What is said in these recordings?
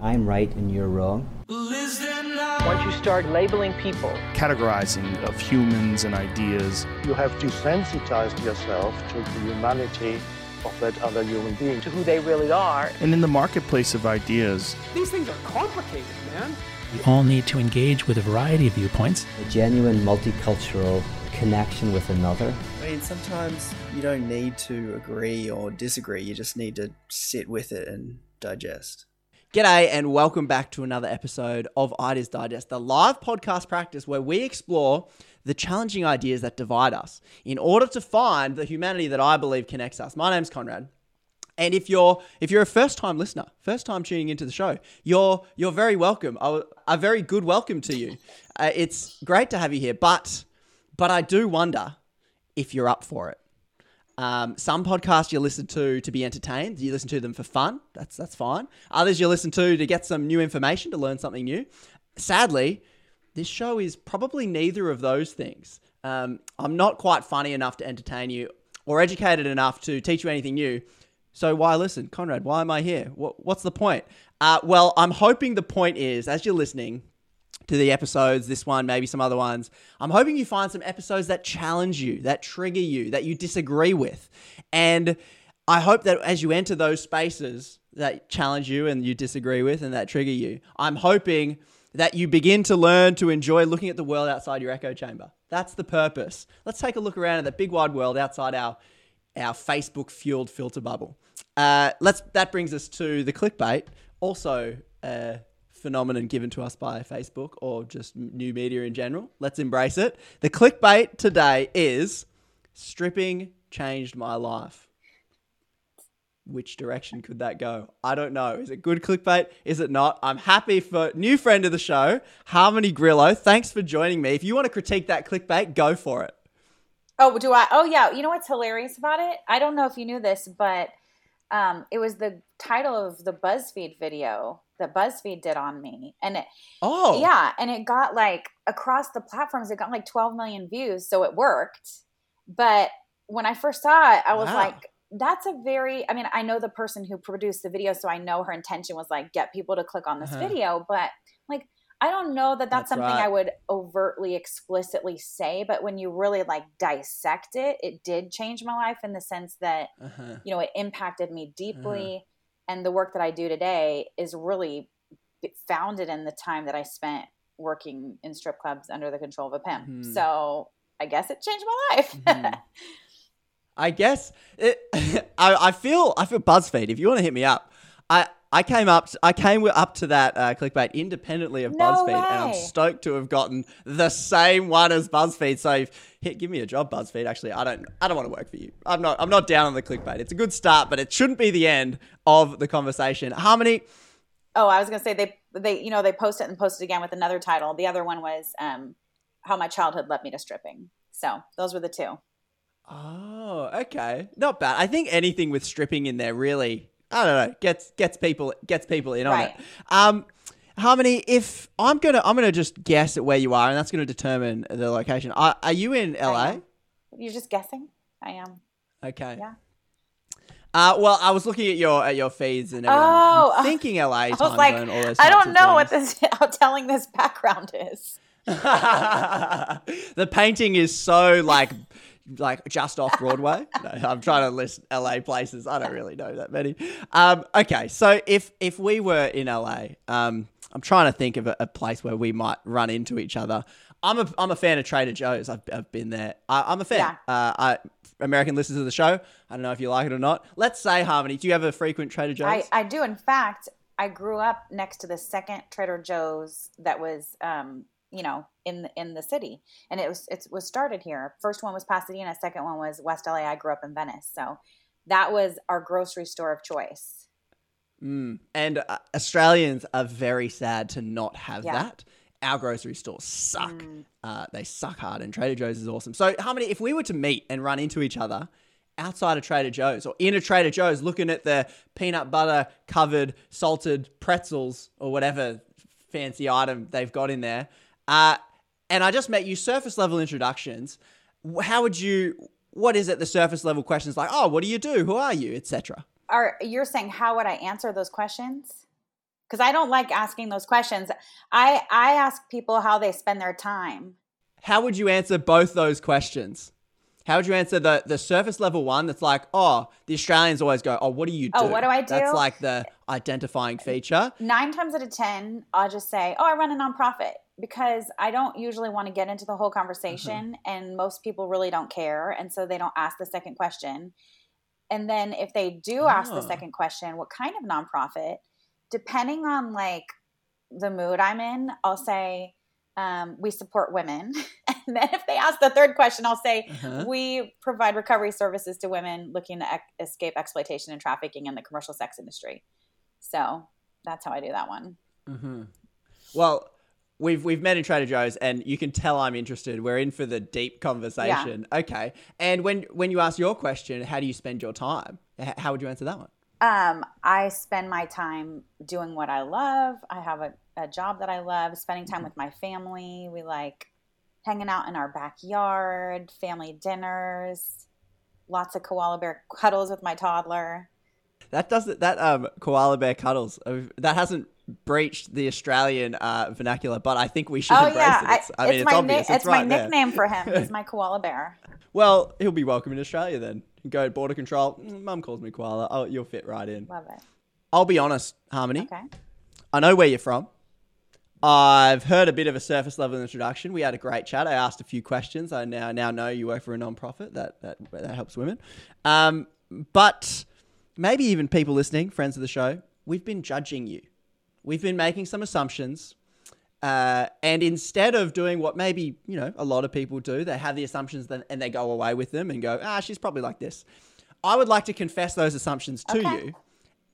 I'm right and you're wrong. Once you start labeling people, categorizing of humans and ideas. You have desensitized yourself to the humanity of that other human being. to who they really are, And in the marketplace of ideas, These things are complicated, man. We all need to engage with a variety of viewpoints. A genuine multicultural connection with another. I mean, sometimes you don't need to agree or disagree. You just need to sit with it and digest. G'day, and welcome back to another episode of Ideas Digest, the live podcast practice where we explore the challenging ideas that divide us in order to find the humanity that I believe connects us. My name's Conrad. And if you're if you're a first time listener, first time tuning into the show, you're you're very welcome. A, a very good welcome to you. Uh, it's great to have you here, but but I do wonder if you're up for it. Um, some podcasts you listen to to be entertained. You listen to them for fun. That's that's fine. Others you listen to to get some new information, to learn something new. Sadly, this show is probably neither of those things. Um, I'm not quite funny enough to entertain you or educated enough to teach you anything new. So why listen, Conrad? Why am I here? What, what's the point? Uh, well, I'm hoping the point is, as you're listening, to the episodes, this one, maybe some other ones. I'm hoping you find some episodes that challenge you, that trigger you, that you disagree with. And I hope that as you enter those spaces that challenge you and you disagree with and that trigger you, I'm hoping that you begin to learn to enjoy looking at the world outside your echo chamber. That's the purpose. Let's take a look around at that big wide world outside our our Facebook fueled filter bubble. Uh, let's that brings us to the clickbait, also a phenomenon given to us by Facebook or just new media in general. Let's embrace it. The clickbait today is stripping changed my life. Which direction could that go? I don't know. Is it good clickbait? Is it not? I'm happy for new friend of the show, Harmony Grillo. Thanks for joining me. If you want to critique that clickbait, go for it. Oh, do I? Oh, yeah. You know what's hilarious about it? I don't know if you knew this, but um, it was the title of the BuzzFeed video that BuzzFeed did on me, and it, Oh, yeah, and it got like across the platforms, it got like 12 million views, so it worked. But when I first saw it, I was Wow. like, "That's a very." I mean, I know the person who produced the video, so I know her intention was like get people to click on this Uh-huh. video, but like. I don't know that That's that's, something right. I would overtly explicitly say, but when you really like dissect it, it did change my life in the sense that Uh-huh. you know it impacted me deeply and the work that i do today is really founded in the time that i spent working in strip clubs under the control of a pimp Mhm. so i guess it changed my life Mhm. I guess it, I, I feel I feel BuzzFeed. If you want to hit me up, I I came up I came up to that uh, clickbait independently of No BuzzFeed, and I'm stoked to have gotten the same one as BuzzFeed. So if, hit, give me a job, BuzzFeed. Actually, I don't I don't want to work for you. I'm not I'm not down on the clickbait. It's a good start, but it shouldn't be the end of the conversation. Harmony, oh i was going to say they they you know they post it and post it again with another title the other one was um how my childhood led me to stripping so those were the two Oh, okay. Not bad. I think anything with stripping in there really, I don't know, gets gets people gets people in on Right. it. Um Harmony, if I'm gonna I'm gonna just guess at where you are and that's gonna determine the location. Are, are you in LA? you're just guessing i am Okay. Yeah. Uh, well, I was looking at your at your feeds and everything. Oh, I'm thinking LA i was like i don't know what this how telling this background is the painting is so like like just off Broadway. No, I'm trying to list LA places. I don't really know that many. Um, okay, so if if we were in LA, um, I'm trying to think of a, a place where we might run into each other. I'm a I'm a fan of Trader Joe's. I've, I've been there. I, I'm a fan. Yeah. Uh, I American listeners of the show. I don't know if you like it or not. Let's say Harmony. Do you have a frequent Trader Joe's? I, I do. In fact, I grew up next to the second Trader Joe's that was, um, you know, in the, in the city, and it was it was started here. First one was Pasadena. Second one was West LA. I grew up in Venice, so that was our grocery store of choice. Mm. And uh, Australians are very sad to not have Yeah. that. Our grocery stores suck. Mm. Uh, they suck hard, and Trader Joe's is awesome. So, how many, if we were to meet and run into each other outside of Trader Joe's or in a Trader Joe's looking at the peanut butter covered salted pretzels or whatever fancy item they've got in there, uh, and I just met you surface level introductions, how would you, what is it, the surface level questions like, oh, what do you do? Who are you? Etc. Are you're saying how would I answer those questions? because I don't like asking those questions. I I ask people how they spend their time. How would you answer both those questions? How would you answer the the surface level one that's like, oh, the Australians always go, oh, what do you oh, do? Oh, what do I do? That's like the identifying feature. Nine times out of ten, I'll just say, oh, I run a nonprofit because I don't usually want to get into the whole conversation, and most people really don't care, and so they don't ask the second question. And then if they do ask the Oh. second question, what kind of nonprofit? Depending on like the mood I'm in, I'll say um, we support women. and then if they ask the third question, I'll say Uh-huh. we provide recovery services to women looking to escape exploitation and trafficking in the commercial sex industry. So that's how I do that one. Mm-hmm. Well, we've we've met in Trader Joe's, and you can tell I'm interested. We're in for the deep conversation. Okay. And when when you ask your question, how do you spend your time? How would you answer that one? Um, I spend my time doing what I love. I have a, a job that I love, spending time with my family. We like hanging out in our backyard, family dinners, lots of koala bear cuddles with my toddler. That doesn't that um koala bear cuddles uh, that hasn't breached the Australian uh, vernacular, but I think we should oh embrace yeah, it. It's, I, mean, it's, my obvious. ni- it's my right there. nickname for him. He's my koala bear. Well, he'll be welcome in Australia then. Go to border control. Mm, Mum calls me koala. Oh, you'll fit right in. Love it. I'll be honest, Harmony. Okay. I know where you're from. I've heard a bit of a surface level introduction. We had a great chat. I asked a few questions. I now now know you work for a non-profit that that, that helps women. Um, but maybe even people listening, friends of the show, we've been judging you. We've been making some assumptions. Uh, and instead of doing what maybe you know a lot of people do, they have the assumptions then, and they go away with them and go, ah, she's probably like this. I would like to confess those assumptions to Okay. you,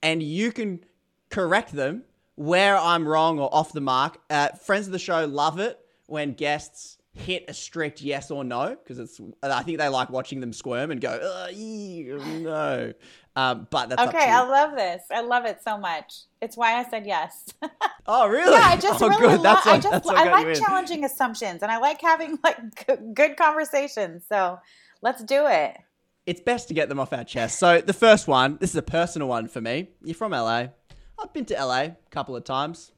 and you can correct them where I'm wrong or off the mark. Uh, friends of the show love it when guests hit a strict yes or no because it's. I think they like watching them squirm and go, no. Um, but that's Okay, I love this. I love it so much. It's why I said yes. oh, really? Yeah, I just oh, really good. love. That's I what, just what I like challenging assumptions, and I like having like g- good conversations. So let's do it. it's best to get them off our chest. So the first one, this is a personal one for me. You're from LA. I've been to LA a couple of times.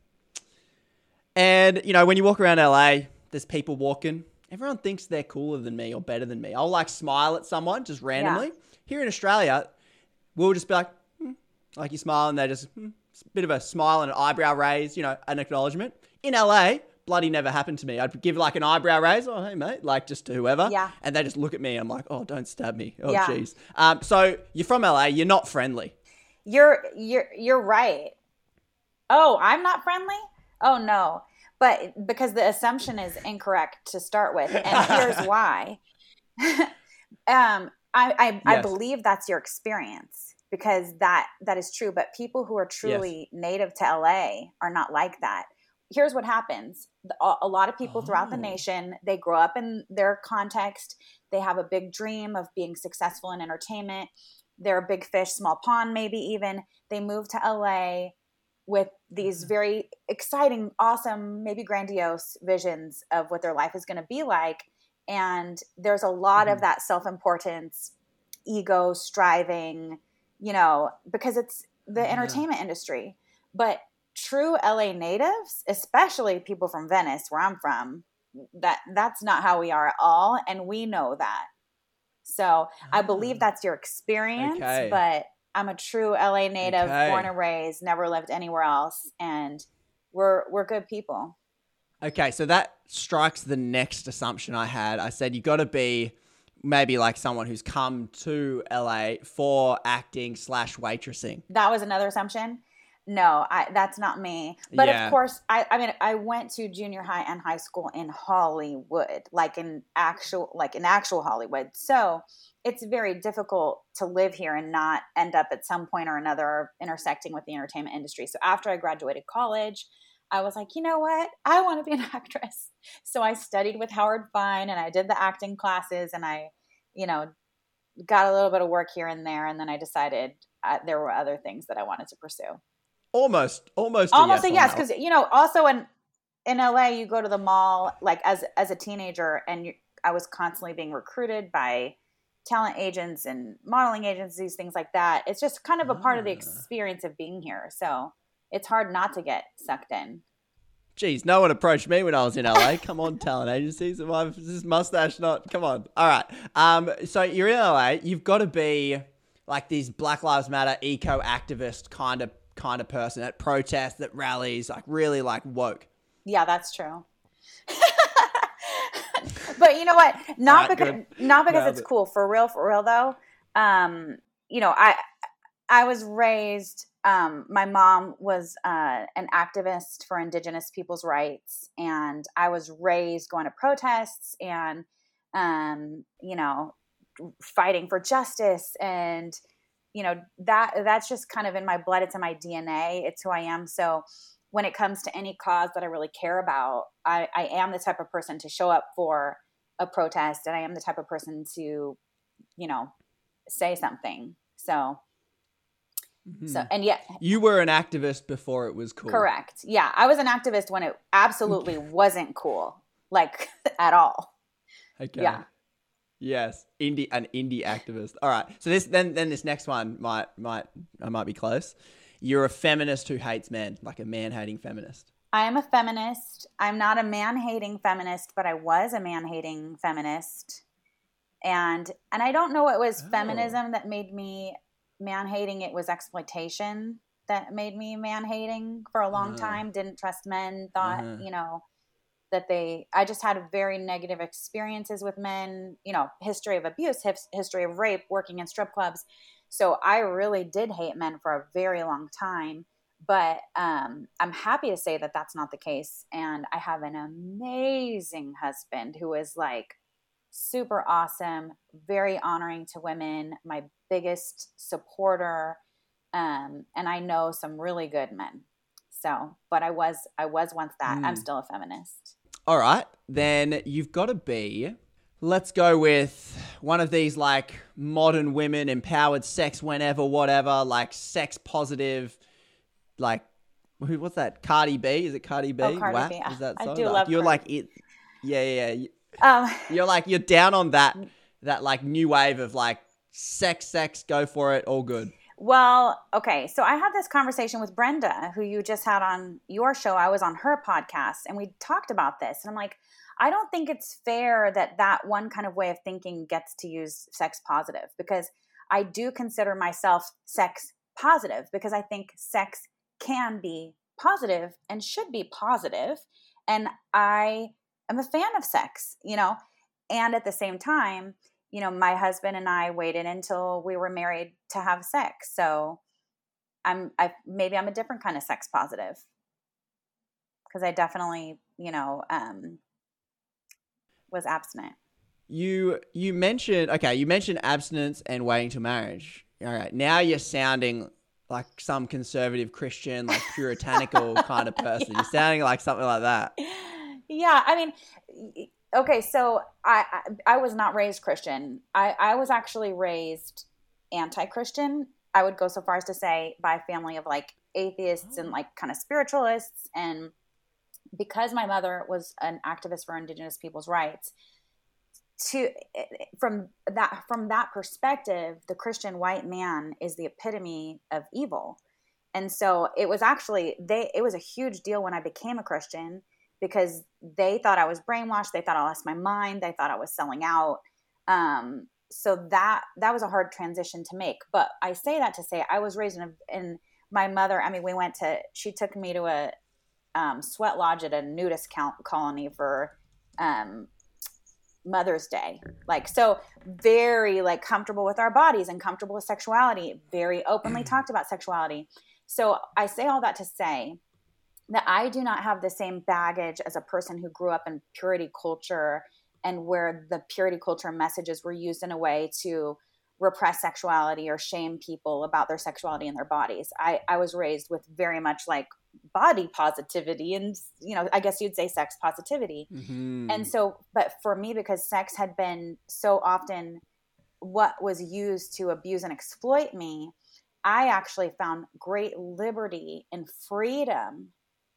And, you know, when you walk around LA, there's people walking. Everyone thinks they're cooler than me or better than me. I'll like smile at someone just randomly. Here in Australia, we'll just be like, hmm, like you smile and they're just, hmm, it's a bit of a smile and an eyebrow raise, you know, an acknowledgement. In LA, bloody never happened to me. I'd give like an eyebrow raise, oh, hey, mate, like just to whoever. Yeah. And they just look at me and I'm like, oh, don't stab me. Oh, Yeah. jeez. Um, so you're from LA, you're not friendly. You're you're you're right. Oh, I'm not friendly. Oh no, but because the assumption is incorrect to start with, and here's why. um, I I, I believe that's your experience because that that is true. But people who are truly native to LA are not like that. Here's what happens: a, lot of people throughout the Oh. nation they grow up in their context. They have a big dream of being successful in entertainment. They're a big fish, small pond, maybe even. They move to LA with these mm-hmm. very exciting, awesome, maybe grandiose visions of what their life is going to be like. And there's a lot of mm-hmm. that self importance, ego striving, you know, because it's the Yeah. entertainment industry. But true LA natives, especially people from Venice, where I'm from, that that's not how we are at all. And we know that. So I believe ah. that's your experience, Okay. but I'm a true LA native, Okay. born and raised, never lived anywhere else, and we're we're good people. Okay, so that strikes the next assumption I had. I said you got to be maybe like someone who's come to LA for acting slash waitressing. That was another assumption. No, I, that's not me. But Yeah. of course, I, I mean, I went to junior high and high school in Hollywood, like in actual, like in actual Hollywood. So it's very difficult to live here and not end up at some point or another intersecting with the entertainment industry. So after I graduated college, I was like, you know what? I want to be an actress. So I studied with Howard Fine and I did the acting classes and I, you know, got a little bit of work here and there. And then I decided uh, there were other things that I wanted to pursue. Almost, almost, Almost a yes, yes, because you know, also in in LA, you go to the mall like as as a teenager, and you, I was constantly being recruited by talent agents and modeling agencies, things like that. It's just kind of a part of the Ah. experience of being here. So it's hard not to get sucked in. Jeez, no one approached me when I was in LA. Come on, talent agencies. Why is this mustache not? Come on. All right. Um, so you're in LA. You've got to be like these Black Lives Matter eco activist kind of kind of person that protests, that rallies, like really like woke. Yeah, that's true. but you know what? Not Right, because good. not because Nailed it's it. cool. For real, for real though. Um, you know, I I was raised. Um, my mom was uh, an activist for Indigenous people's rights, and I was raised going to protests and um, you know fighting for justice and you know that that's just kind of in my blood it's in my dna it's who i am so when it comes to any cause that i really care about i, I am the type of person to show up for a protest and i am the type of person to you know say something so so Hmm. and yet You were an activist before it was cool. correct yeah i was an activist when it absolutely wasn't cool like at all. Yeah. Yes, indie an indie activist. All right. So this then then this next one might might I might be close. You're a feminist who hates men, like a man hating feminist. I am a feminist. I'm not a man hating feminist, but I was a man hating feminist. And and I don't know it was Oh. feminism that made me man hating, it was exploitation that made me man hating for a long Uh-huh. time. Didn't trust men, thought, Uh-huh. you know, that they I just had very negative experiences with men, you know, history of abuse, his, history of rape, working in strip clubs. So I really did hate men for a very long time but um, I'm happy to say that that's not the case. And I have an amazing husband who is like super awesome, very honoring to women, my biggest supporter, um, and I know some really good men. So, but I was I was once that. I'm Mm. still a feminist. All right. Then you've got to be let's go with one of these like modern women empowered sex whenever whatever like sex positive like who what's that Cardi B is it Cardi B Oh, Cardi WAP? B. is that I do Like, love you're like it yeah yeah yeah. Um, you're like you're down on that that like new wave of like sex sex go for it all good Well, okay. So I had this conversation with Brenda, who you just had on your show. I was on her podcast and we talked about this. And I'm like, I don't think it's fair that that one kind of way of thinking gets to use sex positive because I do consider myself sex positive because I think sex can be positive and should be positive. And I am a fan of sex, you know, and at the same time, you know, my husband and I waited until we were married to have sex. So I'm I maybe I'm a different kind of sex positive. Cuz I definitely, you know, um was abstinent. you you mentioned okay you mentioned abstinence and waiting to marriage all right now you're sounding like some conservative christian like puritanical kind of person you're sounding like something like that Yeah, I mean okay, so I I, I was not raised Christian. I I was actually raised anti-Christian. I would go so far as to say by a family of like atheists and like kind of spiritualists and because my mother was an activist for indigenous people's rights to from that from that perspective the christian white man is the epitome of evil and so it was actually they it was a huge deal when i became a christian because they thought i was brainwashed they thought i lost my mind they thought i was selling out um, so that that was a hard transition to make but i say that to say i was raised in, a, in my mother i mean we went to she took me to a um, sweat lodge at a nudist count colony for um, Mother's Day. Like, so very like comfortable with our bodies and comfortable with sexuality, very openly talked about sexuality. So I say all that to say that I do not have the same baggage as a person who grew up in purity culture and where the purity culture messages were used in a way to repress sexuality or shame people about their sexuality and their bodies. I, I was raised with very much like body positivity and, you know, I guess you'd say sex positivity. Mhm. And so, but for me, because sex had been so often what was used to abuse and exploit me, I actually found great liberty and freedom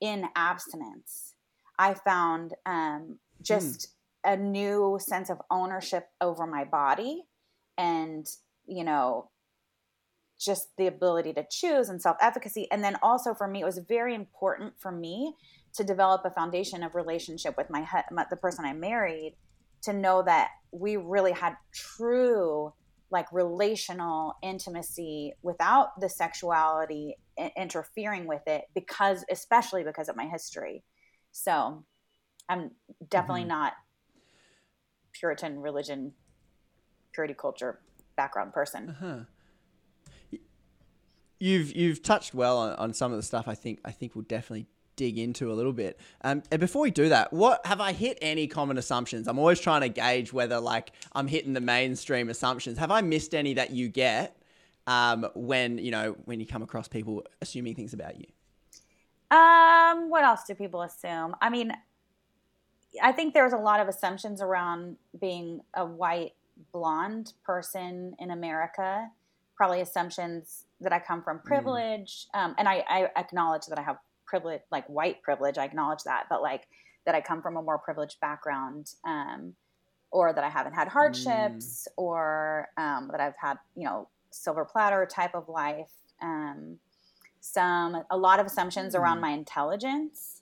in abstinence. I found um, just a new sense of ownership over my body and, you know, just the ability to choose and self efficacy. And then also for me, it was very important for me to develop a foundation of relationship with my, my the person I married to know that we really had true like relational intimacy without the sexuality interfering with it because especially because of my history so i'm definitely mm-hmm. not puritan religion purity culture background person uh-huh you've you've touched well on, on some of the stuff I think I think we'll definitely dig into a little bit. Um, and before we do that, what have I hit any common assumptions? I'm always trying to gauge whether like I'm hitting the mainstream assumptions. Have I missed any that you get um, when you know when you come across people assuming things about you? Um, what else do people assume? I mean, I think there's a lot of assumptions around being a white blonde person in America. Probably assumptions that I come from mm. privilege, mm. um, and I, I acknowledge that I have privilege, like white privilege. I acknowledge that, but like that I come from a more privileged background, um, or that I haven't had hardships, mm. or um, that I've had, you know, silver platter type of life. Um, some a lot of assumptions mm. around my intelligence.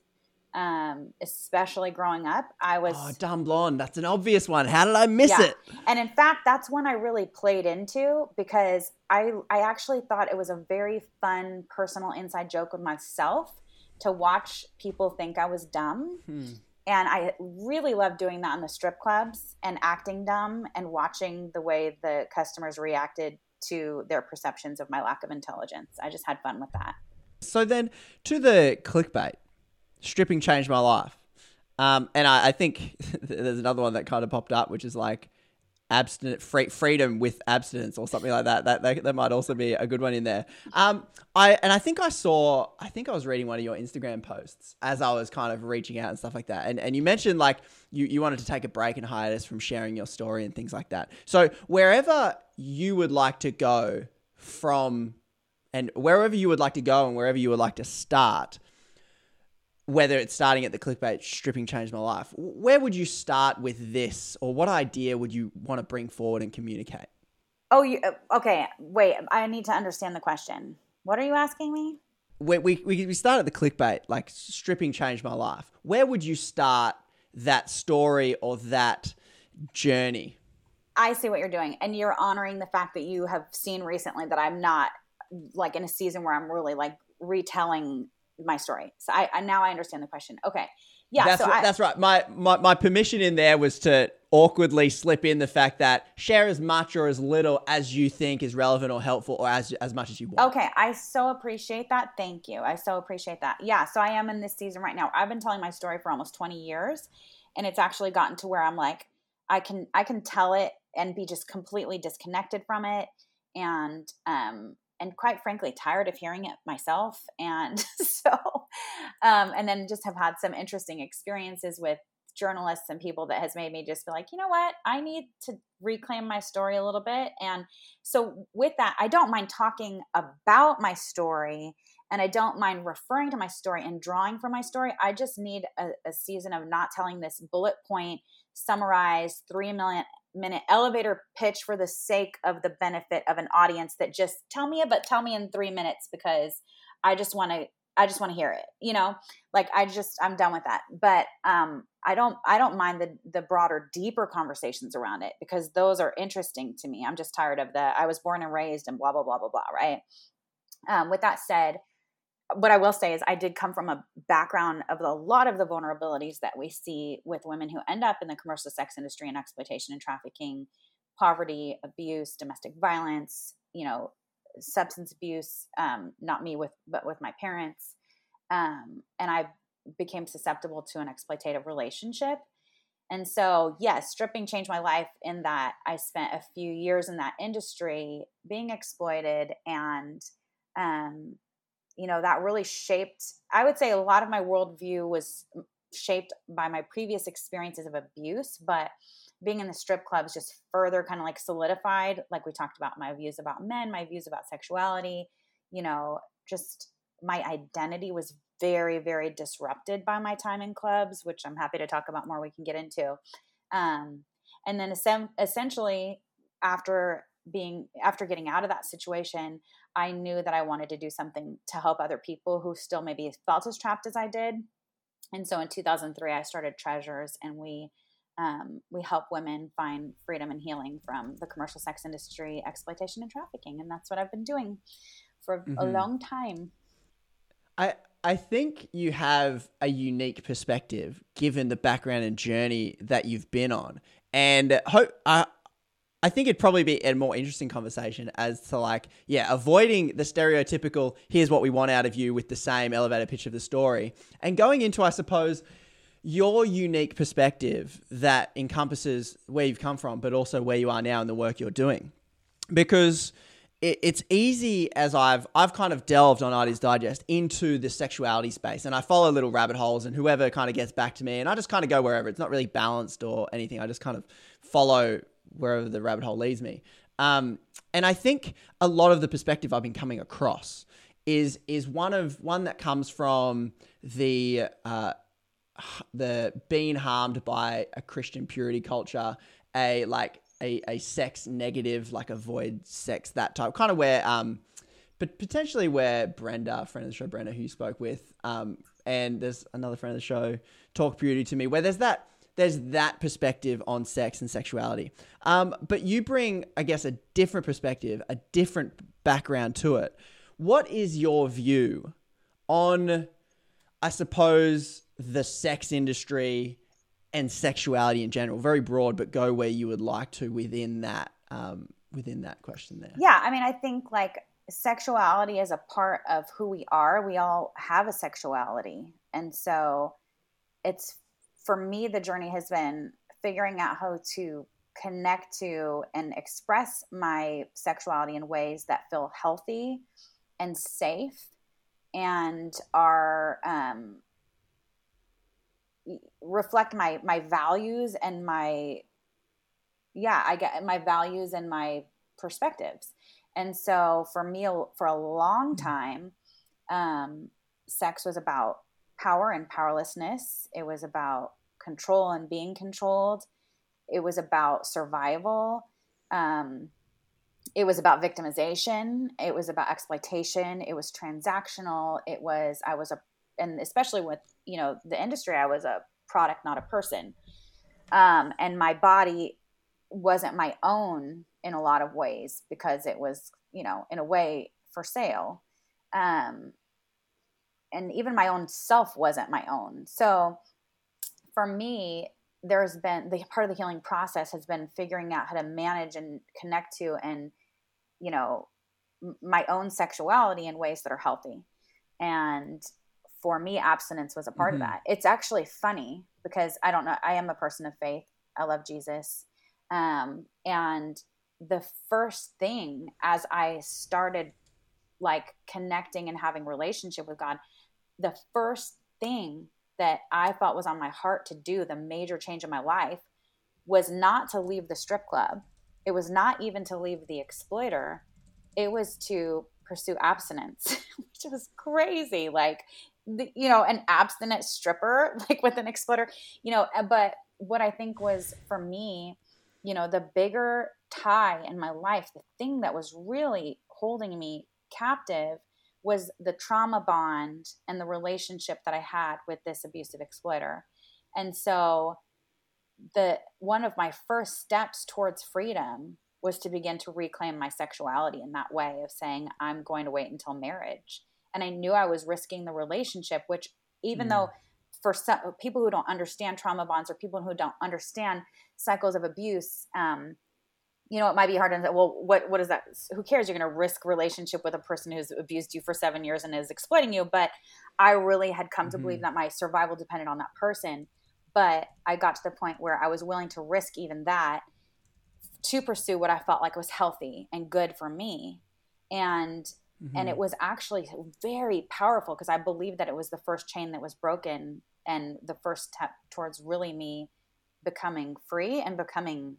Um, especially growing up, I was oh, dumb blonde. That's an obvious one. How did I miss yeah. it? And in fact, that's one I really played into because I I actually thought it was a very fun personal inside joke with myself to watch people think I was dumb. Hmm. And I really loved doing that in the strip clubs and acting dumb and watching the way the customers reacted to their perceptions of my lack of intelligence. I just had fun with that. So then to the clickbait, stripping changed my life. Um, and I, I think there's another one that kind of popped up, which is like, abstinent free, freedom with abstinence or something like that. that. That that might also be a good one in there. Um, I and I think I saw. I think I was reading one of your Instagram posts as I was kind of reaching out and stuff like that. And and you mentioned like you you wanted to take a break and hiatus from sharing your story and things like that. So wherever you would like to go from, and wherever you would like to go and wherever you would like to start whether it's starting at the clickbait stripping changed my life. Where would you start with this or what idea would you want to bring forward and communicate? Oh you uh, okay wait i need to understand the question. What are you asking me? We, we, we started the clickbait like stripping changed my life. Where would you start that story or that journey? I see what you're doing and you're honoring the fact that you have seen recently that i'm not like in a season where i'm really like retelling my story. So I, I now I understand the question. Okay. Yeah, that's so right, I, that's right. My, my my permission in there was to awkwardly slip in the fact that share as much or as little as you think is relevant or helpful, or as as much as you want. Okay, I so appreciate that. Thank you. I so appreciate that. Yeah, so I am in this season right now. I've been telling my story for almost twenty years, and it's actually gotten to where I'm like, I can I can tell it and be just completely disconnected from it, and um, and quite frankly tired of hearing it myself and so um, and then just have had some interesting experiences with journalists and people that has made me just be like you know what? I need to reclaim my story a little bit and so with that i don't mind talking about my story and i don't mind referring to my story and drawing from my story. I just need a, a season of not telling this bullet point summarized three million minute elevator pitch for the sake of the benefit of an audience that just tell me but tell me in three minutes because i just want to i just want to hear it you know? Like i just i'm done with that. But um i don't i don't mind the the broader deeper conversations around it because those are interesting to me. I'm just tired of the i was born and raised and blah blah blah blah blah right? Um with that said what I will say is I did come from a background of a lot of the vulnerabilities that we see with women who end up in the commercial sex industry and exploitation and trafficking, poverty, abuse, domestic violence, you know, substance abuse, um, not me with but with my parents. Um, and I became susceptible to an exploitative relationship. And so, yes, stripping changed my life in that I spent a few years in that industry being exploited and um, you know that really shaped i would say a lot of my worldview was shaped by my previous experiences of abuse but being in the strip clubs just further kind of like solidified like we talked about my views about men my views about sexuality you know just my identity was very very disrupted by my time in clubs which i'm happy to talk about more we can get into. Um, and then essentially after being after getting out of that situation, I knew that I wanted to do something to help other people who still maybe felt as trapped as I did. And so in 2003, I started Treasures, and we um, we help women find freedom and healing from the commercial sex industry, exploitation, and trafficking. And that's what I've been doing for mm-hmm. a long time. I I think you have a unique perspective given the background and journey that you've been on, and hope I. I think it'd probably be a more interesting conversation as to like, yeah, avoiding the stereotypical here's what we want out of you with the same elevator pitch of the story and going into, I suppose, your unique perspective that encompasses where you've come from, but also where you are now and the work you're doing. Because it's easy as I've I've kind of delved on Ideas Digest into the sexuality space, and I follow little rabbit holes, and whoever kind of gets back to me, and I just kind of go wherever. It's not really balanced or anything. I just kind of follow wherever the rabbit hole leads me. Um, and I think a lot of the perspective I've been coming across is is one of one that comes from the uh, the being harmed by a Christian purity culture, a like a, a sex negative, like avoid sex, that type, kind of where, um, but potentially where Brenda, friend of the show, Brenda, who you spoke with, um, and there's another friend of the show, Talk Purity to me, where there's that, there's that perspective on sex and sexuality. Um, but you bring, I guess, a different perspective, a different background to it. What is your view on, I suppose, the sex industry and sexuality in general? Very broad, but go where you would like to within that um, within that question there. Yeah, I mean, I think like sexuality is a part of who we are. We all have a sexuality, and so it's for me the journey has been figuring out how to connect to and express my sexuality in ways that feel healthy and safe and are um, reflect my my values and my yeah i get my values and my perspectives and so for me for a long mm-hmm. time um, sex was about power and powerlessness. It was about control and being controlled. It was about survival. Um, it was about victimization. It was about exploitation. It was transactional. It was i was a and especially with you know the industry i was a product not a person. Um, and my body wasn't my own in a lot of ways because it was you know in a way for sale. Um, and even my own self wasn't my own so for me there's been the part of the healing process has been figuring out how to manage and connect to and you know my own sexuality in ways that are healthy and for me, abstinence was a part mm-hmm. of that. It's actually funny because I don't know. I am a person of faith. I love Jesus. Um, and the first thing as I started like connecting and having relationship with God, the first thing that I thought was on my heart to do, the major change in my life, was not to leave the strip club. It was not even to leave the exploiter. It was to pursue abstinence, which was crazy. Like the, you know, an abstinent stripper, like with an exploiter, you know, uh, but what I think was for me, you know, the bigger tie in my life, the thing that was really holding me captive was the trauma bond and the relationship that I had with this abusive exploiter. And so the one of my first steps towards freedom was to begin to reclaim my sexuality in that way of saying I'm going to wait until marriage and I knew I was risking the relationship, which even mm. though for some people who don't understand trauma bonds or people who don't understand cycles of abuse, um, you know, it might be hard to say, well, what, what is that? Who cares? You're going to risk relationship with a person who's abused you for seven years and is exploiting you. But I really had come to mm-hmm. believe that my survival depended on that person. But I got to the point where I was willing to risk even that to pursue what I felt like was healthy and good for me. And Mm-hmm. And it mm-hmm. was actually very powerful because I believe that it was the first chain that was broken and the first step towards really me becoming free and becoming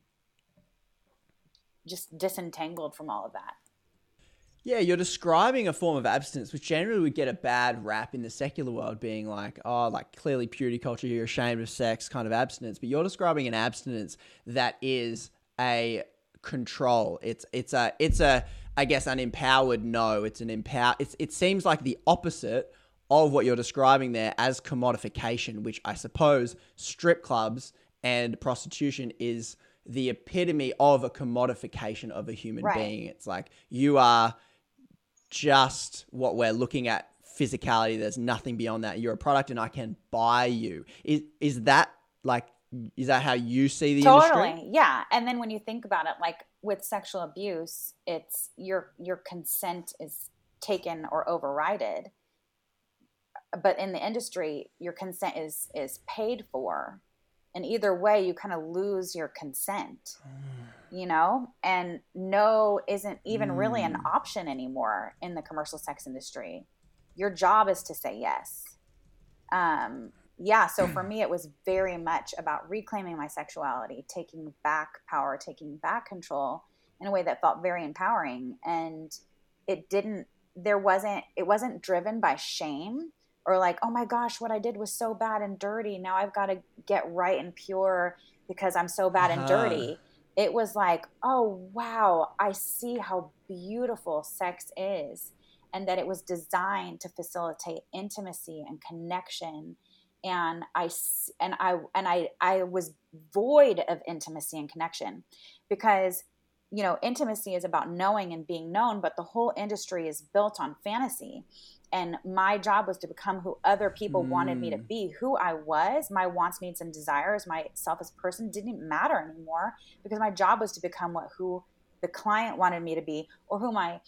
just disentangled from all of that. Yeah, you're describing a form of abstinence, which generally would get a bad rap in the secular world, being like, oh, like clearly purity culture, you're ashamed of sex kind of abstinence. But you're describing an abstinence that is a control. It's it's a it's a I guess an empowered no. It's an empower. It's it seems like the opposite of what you're describing there as commodification, which I suppose strip clubs and prostitution is the epitome of a commodification of a human Right. being. It's like you are just what we're looking at physicality. There's nothing beyond that. You're a product and I can buy you. Is is that like is that how you see the totally industry? yeah and then when you think about it like with sexual abuse it's your your consent is taken or overrided but in the industry your consent is is paid for and either way you kind of lose your consent you know? And no isn't even really an option anymore in the commercial sex industry. Your job is to say yes. Um yeah so for me it was very much about reclaiming my sexuality taking back power taking back control in a way that felt very empowering. And it didn't there wasn't it wasn't driven by shame or like oh my gosh what i did was so bad and dirty. Now i've got to get right and pure because i'm so bad and Uh-huh. dirty. It was like oh wow i see how beautiful sex is and that it was designed to facilitate intimacy and connection. And I and I and I I was void of intimacy and connection because you know intimacy is about knowing and being known but the whole industry is built on fantasy and my job was to become who other people wanted me to Mm. be who I was my wants needs and desires myself as a person didn't matter anymore because my job was to become what who the client wanted me to be or who my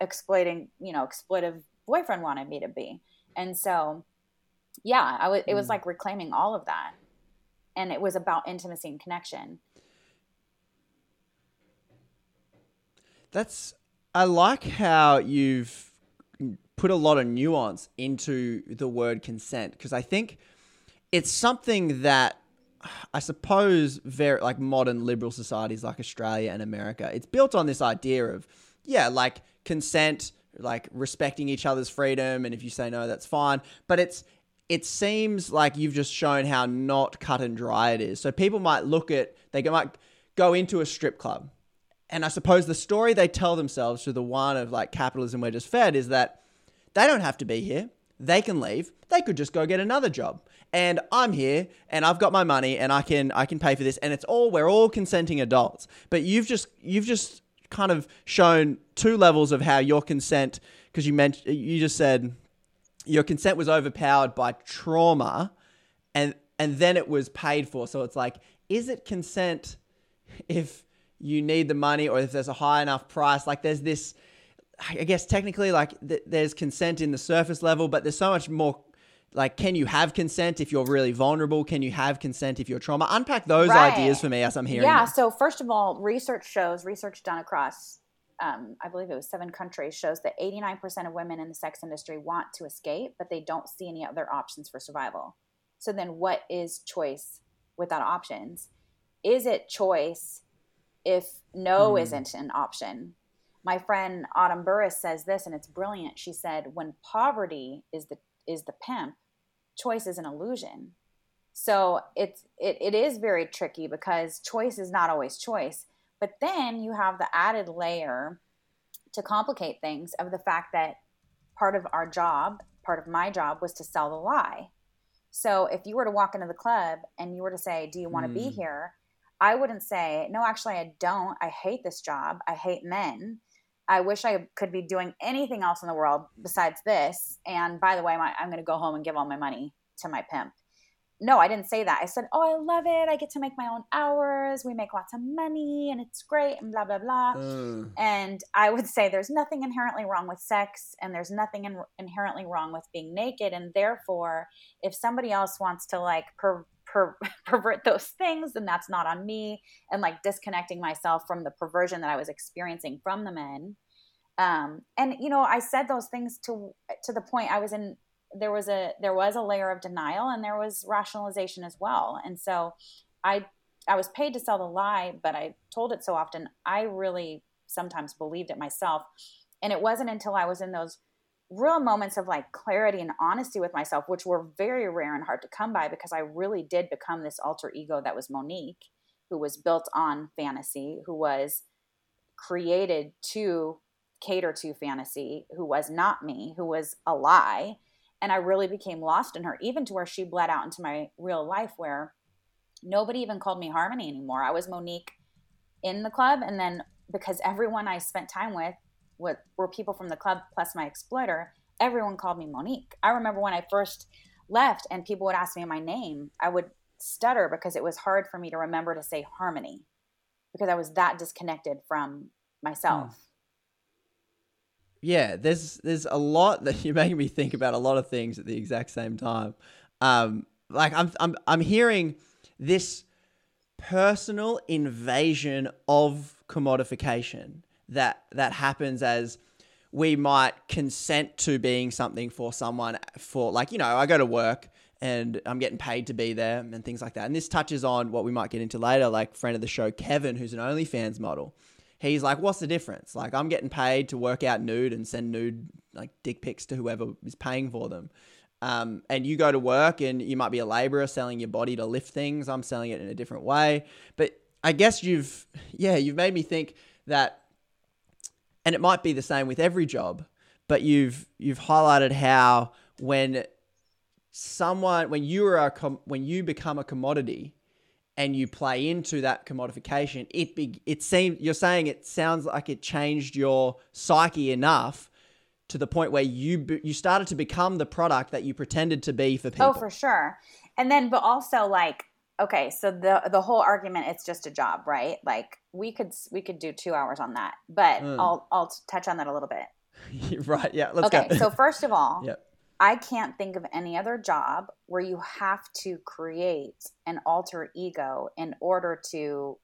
exploiting you know exploitive boyfriend wanted me to be and so yeah i was it was Mm. like reclaiming all of that and it was about intimacy and connection That's I like how you've put a lot of nuance into the word consent because I think it's something that I suppose very like modern liberal societies like Australia and America it's built on this idea of yeah like consent like respecting each other's freedom and if you say no that's fine. But it's it seems like you've just shown how not cut and dry it is. So people might look at they might go into a strip club. And I suppose the story they tell themselves through the one of like capitalism we're just fed is that they don't have to be here. They can leave. They could just go get another job. And I'm here and I've got my money and I can I can pay for this and it's all we're all consenting adults. But you've just you've just kind of shown two levels of how your consent because you mentioned you just said your consent was overpowered by trauma and and then it was paid for. So it's like is it consent if you need the money or if there's a high enough price like there's this i guess technically like th- there's consent in the surface level but there's so much more like can you have consent if you're really vulnerable can you have consent if you're trauma unpack those Right. ideas for me as i'm hearing yeah them. so first of all research shows research done across um, i believe it was seven countries shows that 89% of women in the sex industry want to escape but they don't see any other options for survival so then what is choice without options is it choice if no Hmm. isn't an option my friend autumn burris says this and it's brilliant. She said when poverty is the is the pimp choice is an illusion. So it's it, it is very tricky because choice is not always choice but then you have the added layer to complicate things of the fact that part of our job part of my job was to sell the lie. So if you were to walk into the club and you were to say do you want to be Hmm. here? I wouldn't say no actually i don't. I hate this job. I hate men i wish i could be doing anything else in the world besides this and by the way my, i'm going to go home and give all my money to my pimp no, I didn't say that. I said, "Oh, I love it. I get to make my own hours. We make lots of money, and it's great." And blah blah blah. Uh, And I would say there's nothing inherently wrong with sex, and there's nothing in- inherently wrong with being naked. And therefore, if somebody else wants to like per- per- pervert those things, then that's not on me. And like disconnecting myself from the perversion that I was experiencing from the men. Um, and you know, I said those things to to the point I was in there was a there was a layer of denial and there was rationalization as well and so i i was paid to sell the lie but i told it so often i really sometimes believed it myself and it wasn't until i was in those real moments of like clarity and honesty with myself which were very rare and hard to come by because i really did become this alter ego that was monique who was built on fantasy, who was created to cater to fantasy, who was not me, who was a lie. And I really became lost in her, even to where she bled out into my real life, where nobody even called me Harmony anymore. I was Monique in the club. And then because everyone I spent time with, with were people from the club plus my exploiter, everyone called me Monique. I remember when I first left and people would ask me my name, I would stutter because it was hard for me to remember to say Harmony because I was that disconnected from myself. Hmm. Yeah, there's there's a lot that you're making me think about a lot of things at the exact same time. Um, like I'm I'm I'm hearing this personal invasion of commodification that that happens as we might consent to being something for someone for like you know I go to work and I'm getting paid to be there and things like that. And this touches on what we might get into later, like friend of the show Kevin, who's an OnlyFans model he's like, what's the difference? Like, I'm getting paid to work out nude and send nude, like, dick pics to whoever is paying for them. Um, and you go to work and you might be a laborer selling your body to lift things. I'm selling it in a different way. But I guess you've, yeah, you've made me think that, and it might be the same with every job, but you've, you've highlighted how when someone, when you are a, com- when you become a commodity, and you play into that commodification, it be, it seems you're saying it sounds like it changed your psyche enough to the point where you you started to become the product that you pretended to be for oh, people. Oh, for sure. And then, but also like, okay, so the the whole argument it's just a job, right? Like we could we could do two hours on that, but mm. I'll I'll touch on that a little bit. right. Yeah. Let's okay, go. so first of all, yep. I can't think of any other job where you have to create an alter ego in order to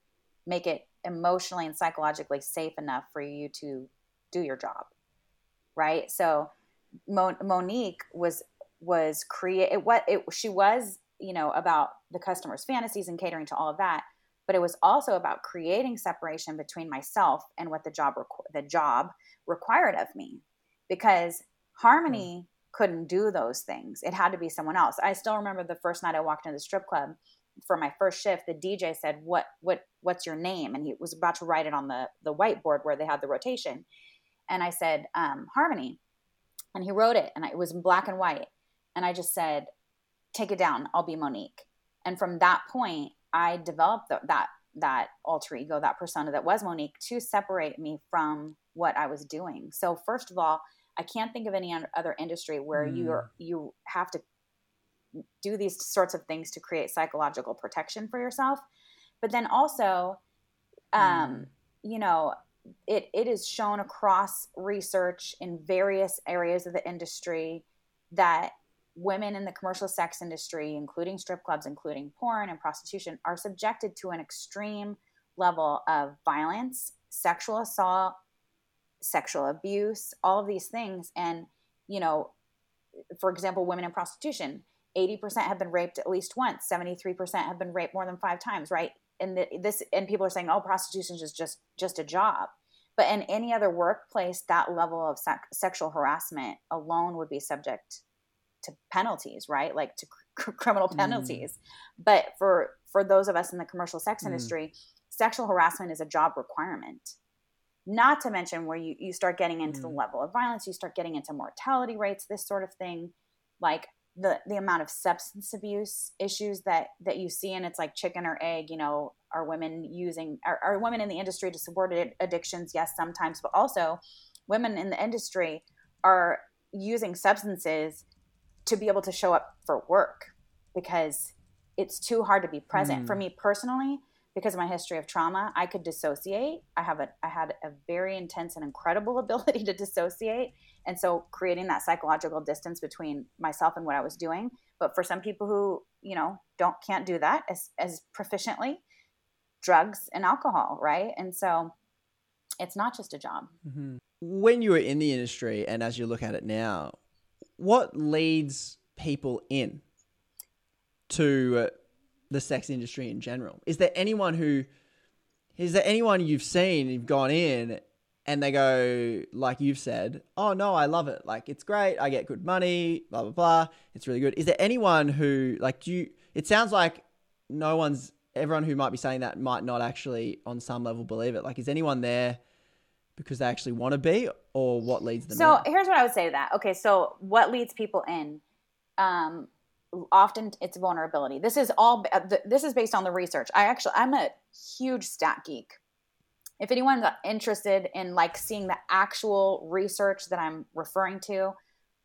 make it emotionally and psychologically safe enough for you to do your job. Right? So Mo- Monique was was create what it she was, you know, about the customer's fantasies and catering to all of that, but it was also about creating separation between myself and what the job requ- the job required of me. Because harmony mm couldn't do those things. It had to be someone else. I still remember the first night I walked into the strip club for my first shift, the DJ said, "What what what's your name?" And he was about to write it on the the whiteboard where they had the rotation. And I said, um, "Harmony," and he wrote it, and it was in black and white. And I just said, "Take it down. I'll be Monique." And from that point, I developed the, that that alter ego, that persona that was Monique, to separate me from what I was doing. So first of all I can't think of any other industry where mm. you're you have to do these sorts of things to create psychological protection for yourself. But then also, um, mm. you know, it it is shown across research in various areas of the industry that women in the commercial sex industry, including strip clubs, including porn and prostitution, are subjected to an extreme level of violence, sexual assault, sexual abuse, all of these things. And, you know, for example, women in prostitution, 80% have been raped at least once, 73% have been raped more than five times, right? And this, and people are saying, oh, prostitution is just, just a job. But in any other workplace, that level of sec- sexual harassment alone would be subject to penalties, right? Like to cr- criminal mm. penalties. Mm. But for for those of us in the commercial sex mm. industry, sexual harassment is a job requirement not to mention where you, you start getting into mm. the level of violence you start getting into mortality rates this sort of thing like the the amount of substance abuse issues that that you see and it's like chicken or egg you know are women using are, are women in the industry to support addictions yes sometimes but also women in the industry are using substances to be able to show up for work because it's too hard to be present mm. for me personally because of my history of trauma, I could dissociate. I have a I had a very intense and incredible ability to dissociate. And so creating that psychological distance between myself and what I was doing. But for some people who, you know, don't can't do that as as proficiently, drugs and alcohol, right? And so it's not just a job. Mm-hmm. When you were in the industry and as you look at it now, what leads people in to uh, the sex industry in general? Is there anyone who is there anyone you've seen you've gone in and they go like you've said, "Oh no, I love it. Like it's great. I get good money, blah blah blah. It's really good." Is there anyone who like do you it sounds like no one's everyone who might be saying that might not actually, on some level, believe it. Like, is anyone there because they actually want to be, or what leads them? So in? here's what I would say to that. Okay, so what leads people in? Um, often it's vulnerability. This is all. uh, This is based on the research. I actually, I'm a huge stat geek. If anyone's interested in like seeing the actual research that I'm referring to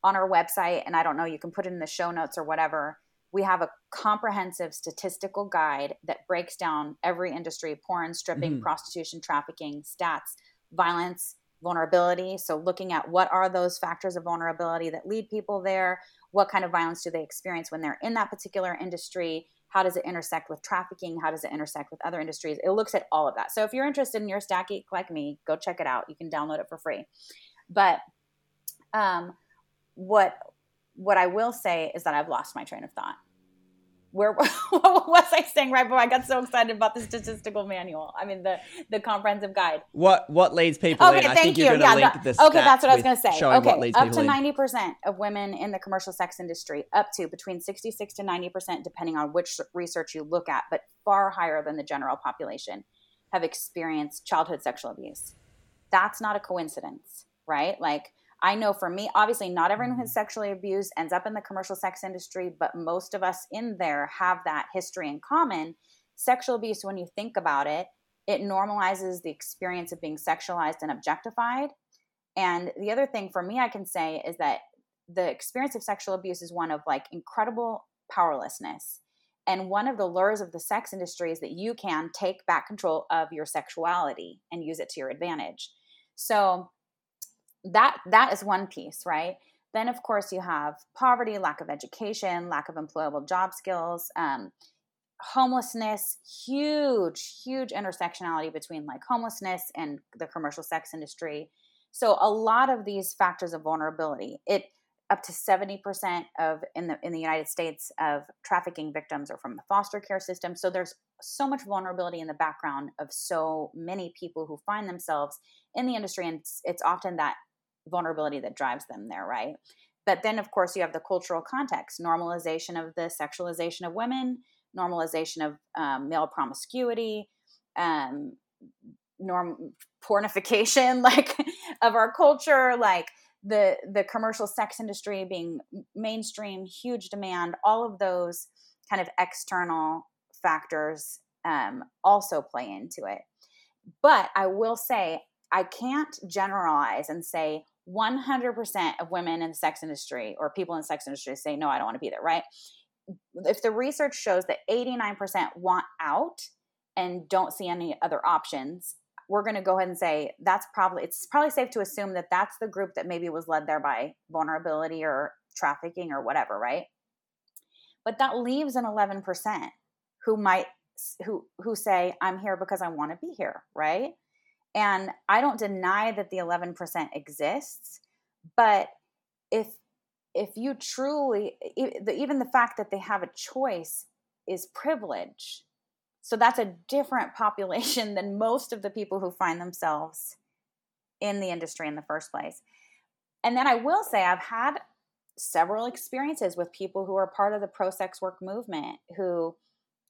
on our website, and I don't know, you can put it in the show notes or whatever. We have a comprehensive statistical guide that breaks down every industry porn, stripping, Mhm. prostitution, trafficking, stats, violence, vulnerability. So, looking at what are those factors of vulnerability that lead people there? What kind of violence do they experience when they're in that particular industry? How does it intersect with trafficking? How does it intersect with other industries? It looks at all of that. So, if you're interested in your stat geek like me, go check it out. You can download it for free. But um, what what I will say is that I've lost my train of thought. Where what was I saying right before I got so excited about the statistical manual? I mean the the comprehensive guide. what what leads people Okay, in? I thank think you. you're going to Yeah, link the okay, that's what I was going to say. Okay, up to ninety percent of women in the commercial sex industry, up to between sixty-six to ninety percent, depending on which research you look at, but far higher than the general population, have experienced childhood sexual abuse. That's not a coincidence, right? Like I know for me, obviously, not everyone who's mm-hmm. sexually abused ends up in the commercial sex industry, but most of us in there have that history in common. Sexual abuse, when you think about it, it normalizes the experience of being sexualized and objectified. And the other thing for me, I can say is that the experience of sexual abuse is one of like incredible powerlessness. And one of the lures of the sex industry is that you can take back control of your sexuality and use it to your advantage. So that that is one piece, right? Then of course you have poverty, lack of education, lack of employable job skills, um, homelessness, huge, huge intersectionality between like homelessness and the commercial sex industry. So a lot of these factors of vulnerability, it up to 70% of in the in the United States of trafficking victims are from the foster care system. So there's so much vulnerability in the background of so many people who find themselves in the industry and it's, it's often that vulnerability that drives them there, right? But then of course you have the cultural context, normalization of the sexualization of women, normalization of um, male promiscuity, um, norm pornification like of our culture, like the the commercial sex industry being mainstream, huge demand, all of those kind of external factors um, also play into it. But I will say I can't generalize and say 100% of women in the sex industry or people in the sex industry say no, I don't want to be there, right? If the research shows that 89% want out and don't see any other options, we're going to go ahead and say that's probably it's probably safe to assume that that's the group that maybe was led there by vulnerability or trafficking or whatever right but that leaves an 11% who might who who say i'm here because i want to be here right and i don't deny that the 11% exists but if if you truly even the fact that they have a choice is privilege so that's a different population than most of the people who find themselves in the industry in the first place. And then I will say, I've had several experiences with people who are part of the pro sex work movement who,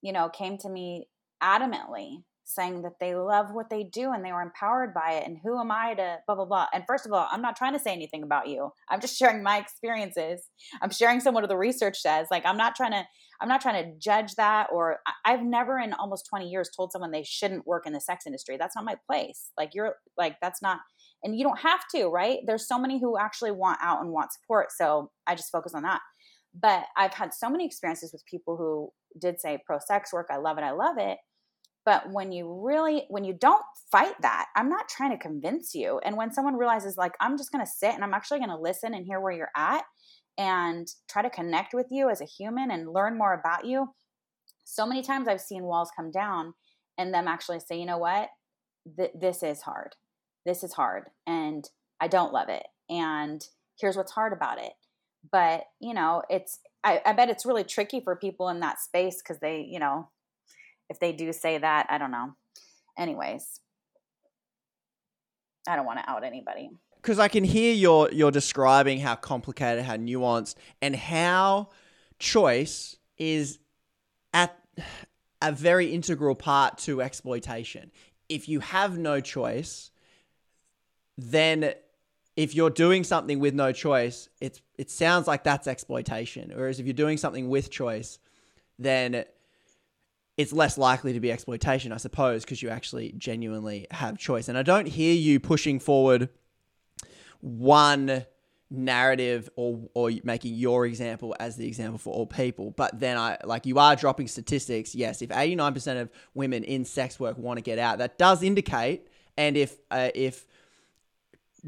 you know, came to me adamantly saying that they love what they do and they were empowered by it. And who am I to blah, blah, blah. And first of all, I'm not trying to say anything about you. I'm just sharing my experiences. I'm sharing some what the research says. Like, I'm not trying to I'm not trying to judge that or I've never in almost 20 years told someone they shouldn't work in the sex industry. That's not my place. Like you're like that's not and you don't have to, right? There's so many who actually want out and want support. So I just focus on that. But I've had so many experiences with people who did say pro sex work, I love it, I love it. But when you really when you don't fight that, I'm not trying to convince you. And when someone realizes like I'm just going to sit and I'm actually going to listen and hear where you're at and try to connect with you as a human and learn more about you. So many times I've seen walls come down and them actually say, you know what? Th- this is hard. This is hard and I don't love it. And here's what's hard about it. But, you know, it's, I, I bet it's really tricky for people in that space because they, you know, if they do say that, I don't know. Anyways, I don't want to out anybody because I can hear you're you're describing how complicated, how nuanced, and how choice is at a very integral part to exploitation. If you have no choice, then if you're doing something with no choice, it's it sounds like that's exploitation. Whereas if you're doing something with choice, then it's less likely to be exploitation, I suppose, because you actually genuinely have choice. And I don't hear you pushing forward one narrative or or making your example as the example for all people but then i like you are dropping statistics yes if 89% of women in sex work want to get out that does indicate and if uh, if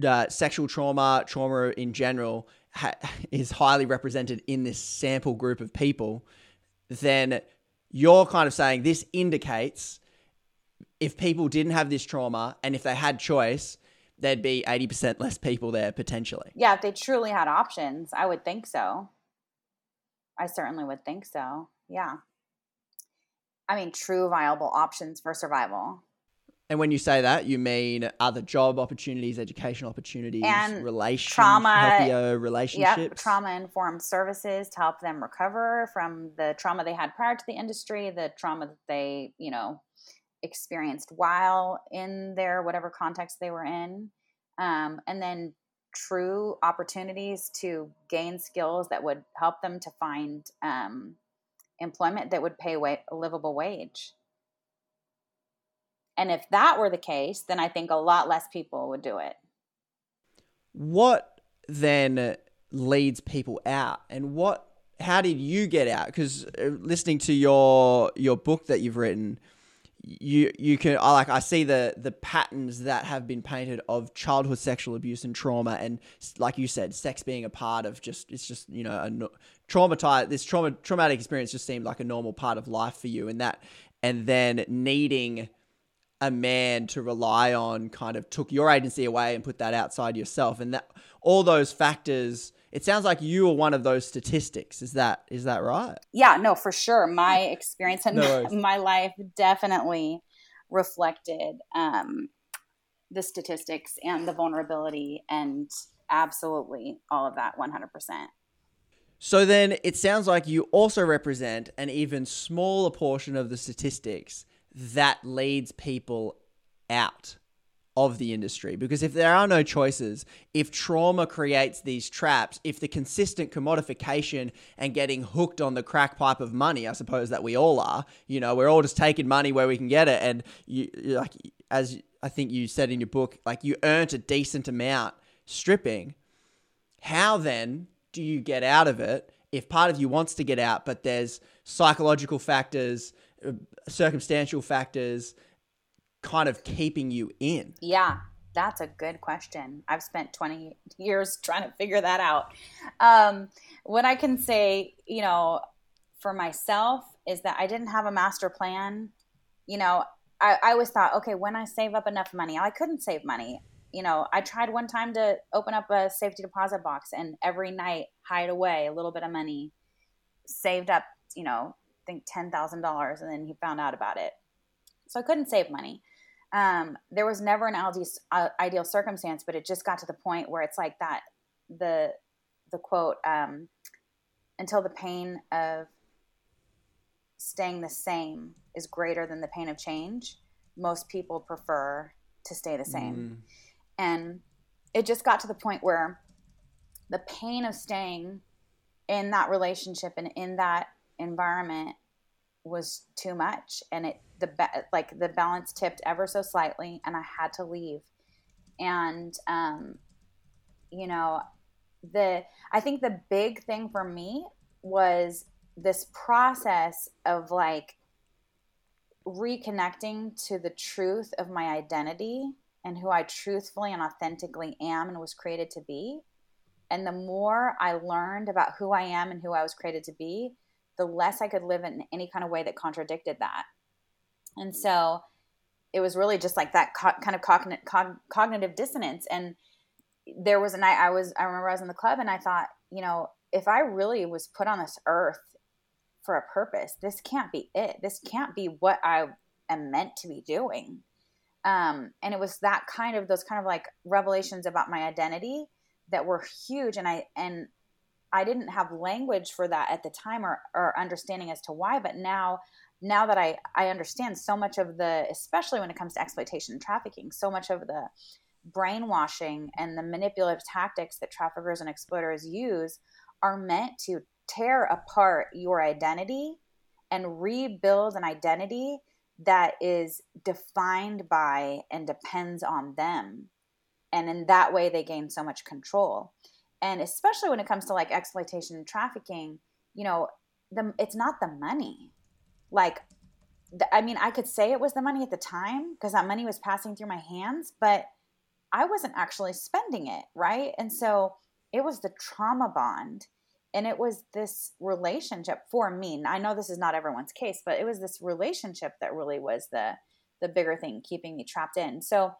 uh, sexual trauma trauma in general ha- is highly represented in this sample group of people then you're kind of saying this indicates if people didn't have this trauma and if they had choice there'd be 80% less people there potentially. Yeah, if they truly had options, I would think so. I certainly would think so. Yeah. I mean, true viable options for survival. And when you say that, you mean other job opportunities, educational opportunities, and relations, trauma, healthier relationships. Yep, trauma informed services to help them recover from the trauma they had prior to the industry, the trauma that they, you know, experienced while in their whatever context they were in um, and then true opportunities to gain skills that would help them to find um, employment that would pay a livable wage and if that were the case then i think a lot less people would do it. What then leads people out? And what how did you get out? Because uh, listening to your your book that you've written you you can I like I see the the patterns that have been painted of childhood sexual abuse and trauma and like you said sex being a part of just it's just you know a traumatized this trauma traumatic experience just seemed like a normal part of life for you and that and then needing a man to rely on kind of took your agency away and put that outside yourself and that all those factors it sounds like you are one of those statistics. Is that is that right? Yeah, no, for sure. My experience and no my life definitely reflected um, the statistics and the vulnerability and absolutely all of that 100%. So then it sounds like you also represent an even smaller portion of the statistics that leads people out of the industry because if there are no choices, if trauma creates these traps, if the consistent commodification and getting hooked on the crack pipe of money, I suppose that we all are, you know, we're all just taking money where we can get it. And you, like, as I think you said in your book, like you earned a decent amount stripping. How then do you get out of it if part of you wants to get out, but there's psychological factors, circumstantial factors, kind of keeping you in? Yeah, that's a good question. I've spent 20 years trying to figure that out. Um, what I can say, you know, for myself is that I didn't have a master plan. You know, I, I always thought, okay, when I save up enough money, I couldn't save money. You know, I tried one time to open up a safety deposit box and every night hide away a little bit of money, saved up, you know, think $10,000 and then he found out about it. So I couldn't save money um, there was never an ideal, uh, circumstance, but it just got to the point where it's like that the the quote um, until the pain of staying the same is greater than the pain of change. Most people prefer to stay the same, mm. and it just got to the point where the pain of staying in that relationship and in that environment was too much and it the like the balance tipped ever so slightly and I had to leave. And um you know, the I think the big thing for me was this process of like reconnecting to the truth of my identity and who I truthfully and authentically am and was created to be. And the more I learned about who I am and who I was created to be, the less I could live in any kind of way that contradicted that. And so it was really just like that co- kind of cogn- cog- cognitive dissonance. And there was a night I was, I remember I was in the club and I thought, you know, if I really was put on this earth for a purpose, this can't be it. This can't be what I am meant to be doing. Um, and it was that kind of those kind of like revelations about my identity that were huge. And I and I didn't have language for that at the time or, or understanding as to why, but now now that I, I understand so much of the, especially when it comes to exploitation and trafficking, so much of the brainwashing and the manipulative tactics that traffickers and exploiters use are meant to tear apart your identity and rebuild an identity that is defined by and depends on them. And in that way, they gain so much control. And especially when it comes to like exploitation and trafficking, you know, the, it's not the money. Like, the, I mean, I could say it was the money at the time because that money was passing through my hands, but I wasn't actually spending it, right? And so it was the trauma bond and it was this relationship for me i know this is not everyone's case but it was this relationship that really was the the bigger thing keeping me trapped in so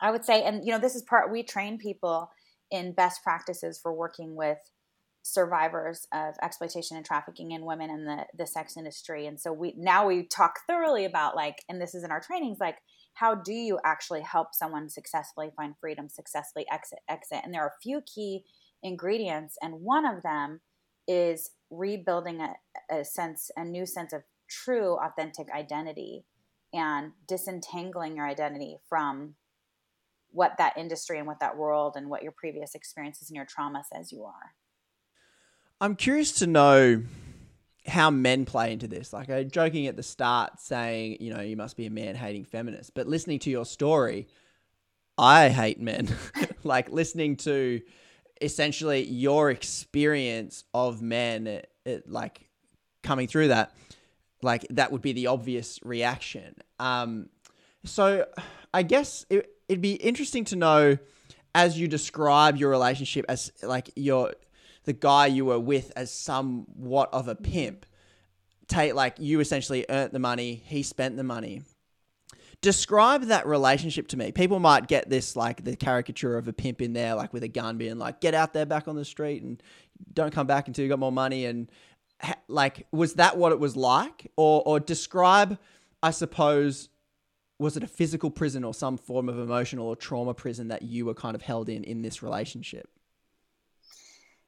i would say and you know this is part we train people in best practices for working with survivors of exploitation and trafficking in women in the the sex industry. And so we now we talk thoroughly about like and this is in our trainings like how do you actually help someone successfully find freedom successfully exit exit? And there are a few key ingredients and one of them is rebuilding a, a sense a new sense of true authentic identity and disentangling your identity from what that industry and what that world and what your previous experiences and your trauma says you are. I'm curious to know how men play into this. Like i'm joking at the start saying you know you must be a man hating feminist but listening to your story i hate men. Like listening to essentially your experience of men, it, it, like coming through that, like that would be the obvious reaction. Um, so I guess it, it'd be interesting to know as you describe your relationship as like your the guy you were with as somewhat of a mm-hmm. pimp. Take like you essentially earned the money, he spent the money. Describe that relationship to me. People might get this like the caricature of a pimp in there, like with a gun, being like, "Get out there, back on the street, and don't come back until you got more money." And like, was that what it was like, or or describe, I suppose, was it a physical prison or some form of emotional or trauma prison that you were kind of held in in this relationship?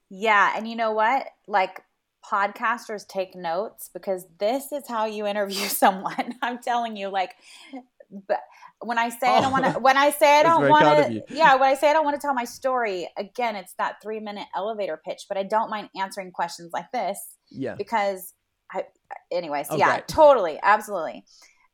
Yeah, and you know what? Like podcasters take notes because this is how you interview someone. I'm telling you, like but when I say oh, I don't want to, when I say I don't want oh. to, yeah, when I say I don't want to tell my story, again, it's that three minute elevator pitch. But I don't mind answering questions like this, yeah, because I, anyways, oh, yeah, totally, absolutely.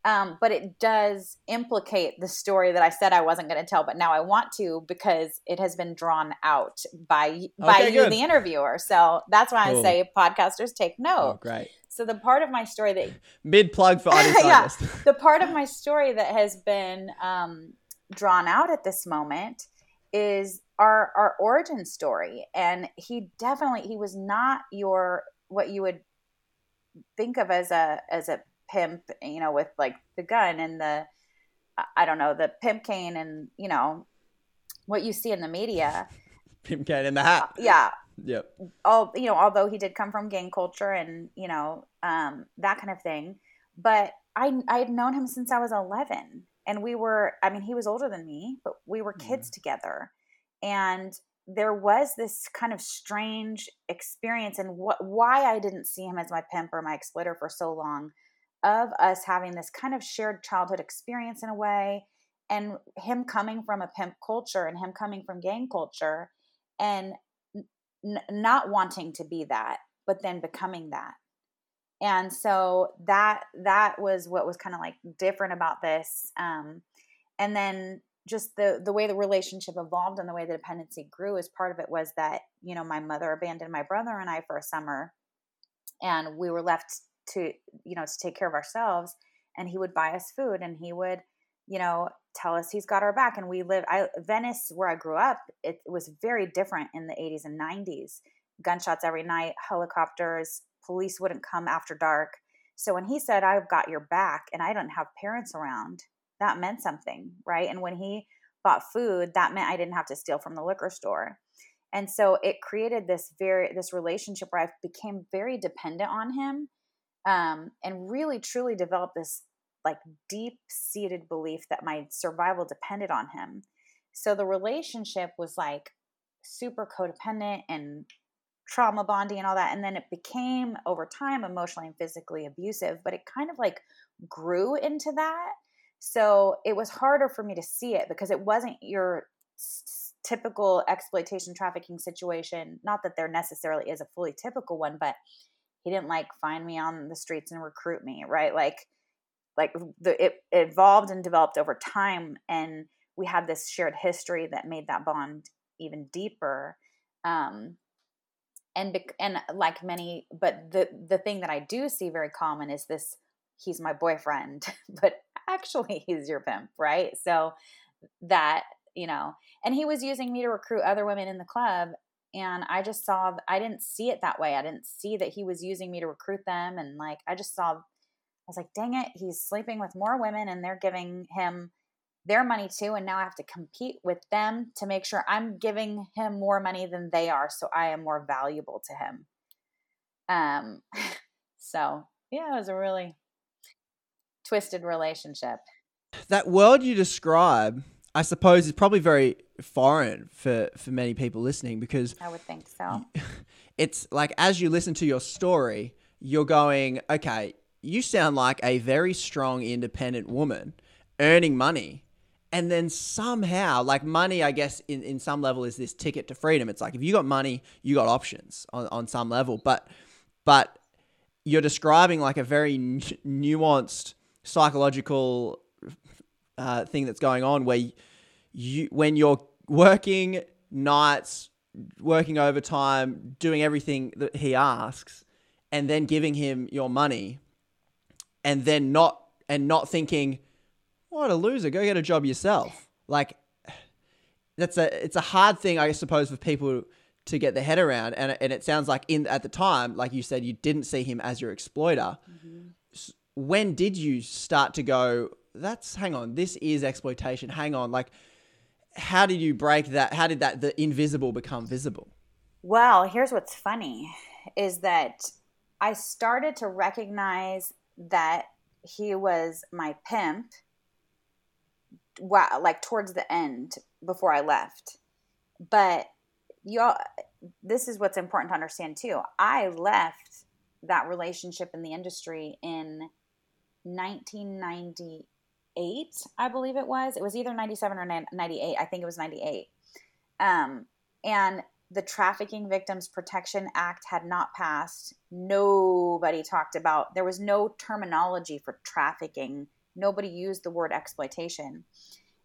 Um, but it does implicate the story that I said I wasn't going to tell, but now I want to because it has been drawn out by by okay, you, good. the interviewer. So that's why cool. I say podcasters take note. Oh, great. So the part of my story that mid plug for audience yeah, the part of my story that has been um, drawn out at this moment is our our origin story, and he definitely he was not your what you would think of as a as a pimp, you know, with like the gun and the I don't know the pimp cane and you know what you see in the media. Pimp cane in the hat. Uh, yeah, Yep. All you know, although he did come from gang culture and you know um, that kind of thing, but I I had known him since I was eleven, and we were. I mean, he was older than me, but we were kids mm. together, and there was this kind of strange experience and what why I didn't see him as my pimp or my exploiter for so long of us having this kind of shared childhood experience in a way and him coming from a pimp culture and him coming from gang culture and n- not wanting to be that but then becoming that. And so that that was what was kind of like different about this um, and then just the the way the relationship evolved and the way the dependency grew as part of it was that you know my mother abandoned my brother and I for a summer and we were left to you know to take care of ourselves and he would buy us food and he would you know tell us he's got our back and we live i venice where i grew up it was very different in the 80s and 90s gunshots every night helicopters police wouldn't come after dark. So when he said i've got your back and i don't have parents around that meant something right? And when he bought food that meant i didn't have to steal from the liquor store. And so it created this very this relationship where i became very dependent on him um, and really truly developed this like deep seated belief that my survival depended on him. So the relationship was like super codependent and trauma bonding and all that and then it became over time emotionally and physically abusive but it kind of like grew into that so it was harder for me to see it because it wasn't your typical exploitation trafficking situation not that there necessarily is a fully typical one but he didn't like find me on the streets and recruit me right? Like like the it, it evolved and developed over time and we had this shared history that made that bond even deeper um and and like many but the the thing that i do see very common is this he's my boyfriend but actually he's your pimp right? So that you know and he was using me to recruit other women in the club and i just saw i didn't see it that way i didn't see that he was using me to recruit them and like i just saw i was like dang it he's sleeping with more women and they're giving him their money too and now i have to compete with them to make sure i'm giving him more money than they are so i am more valuable to him. Um so yeah it was a really twisted relationship. That world you describe, I suppose, is probably very foreign for, for many people listening because i would think so it's like as you listen to your story, you're going, okay, you sound like a very strong, independent woman earning money. And then somehow, like money, I guess, in, in some level is this ticket to freedom. It's like if you got money, you got options on, on some level. But but you're describing like a very nu- nuanced psychological uh, thing that's going on where you when you're working nights, working overtime, doing everything that he asks, and then giving him your money, and then not and not thinking, what a loser, go get a job yourself. Like that's a it's a hard thing, I suppose, for people to get their head around. And and it sounds like in at the time, like you said, you didn't see him as your exploiter. Mm-hmm. S- When did you start to go? That's hang on, this is exploitation. Hang on, like how did you break that? How did that the invisible become visible? Well, here's what's funny is that I started to recognize that he was my pimp wow, like towards the end before I left. But y'all this is what's important to understand too. I left that relationship in the industry in 1998, I believe it was. It was either 97 or 98. I think it was 98. Um, and the Trafficking Victims Protection Act had not passed. Nobody talked about, there was no terminology for trafficking. Nobody used the word exploitation.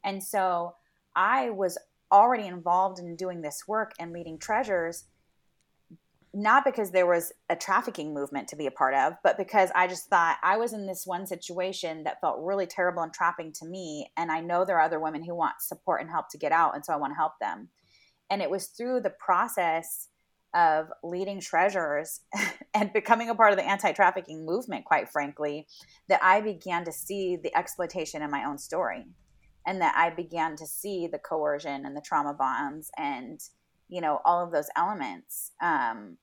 And so I was already involved in doing this work and leading treasures, not because there was a trafficking movement to be a part of, but because I just thought I was in this one situation that felt really terrible and trapping to me. And I know there are other women who want support and help to get out. And so I want to help them. And it was through the process of leading treasures and becoming a part of the anti trafficking movement, quite frankly, that I began to see the exploitation in my own story. And that I began to see the coercion and the trauma bonds and, you know, all of those elements. Um,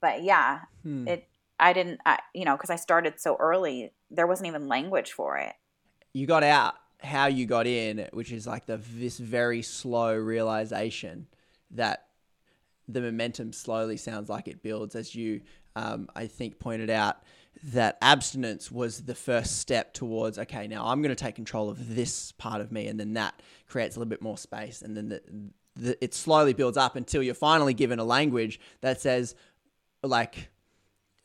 but yeah, Hmm. it, I didn't, I, you know, because I started so early, there wasn't even language for it. you got out how you got in, which is like the this very slow realization that the momentum slowly sounds like it builds as you um, I think pointed out that abstinence was the first step towards okay now I'm going to take control of this part of me and then that creates a little bit more space and then the, the, it slowly builds up until you're finally given a language that says like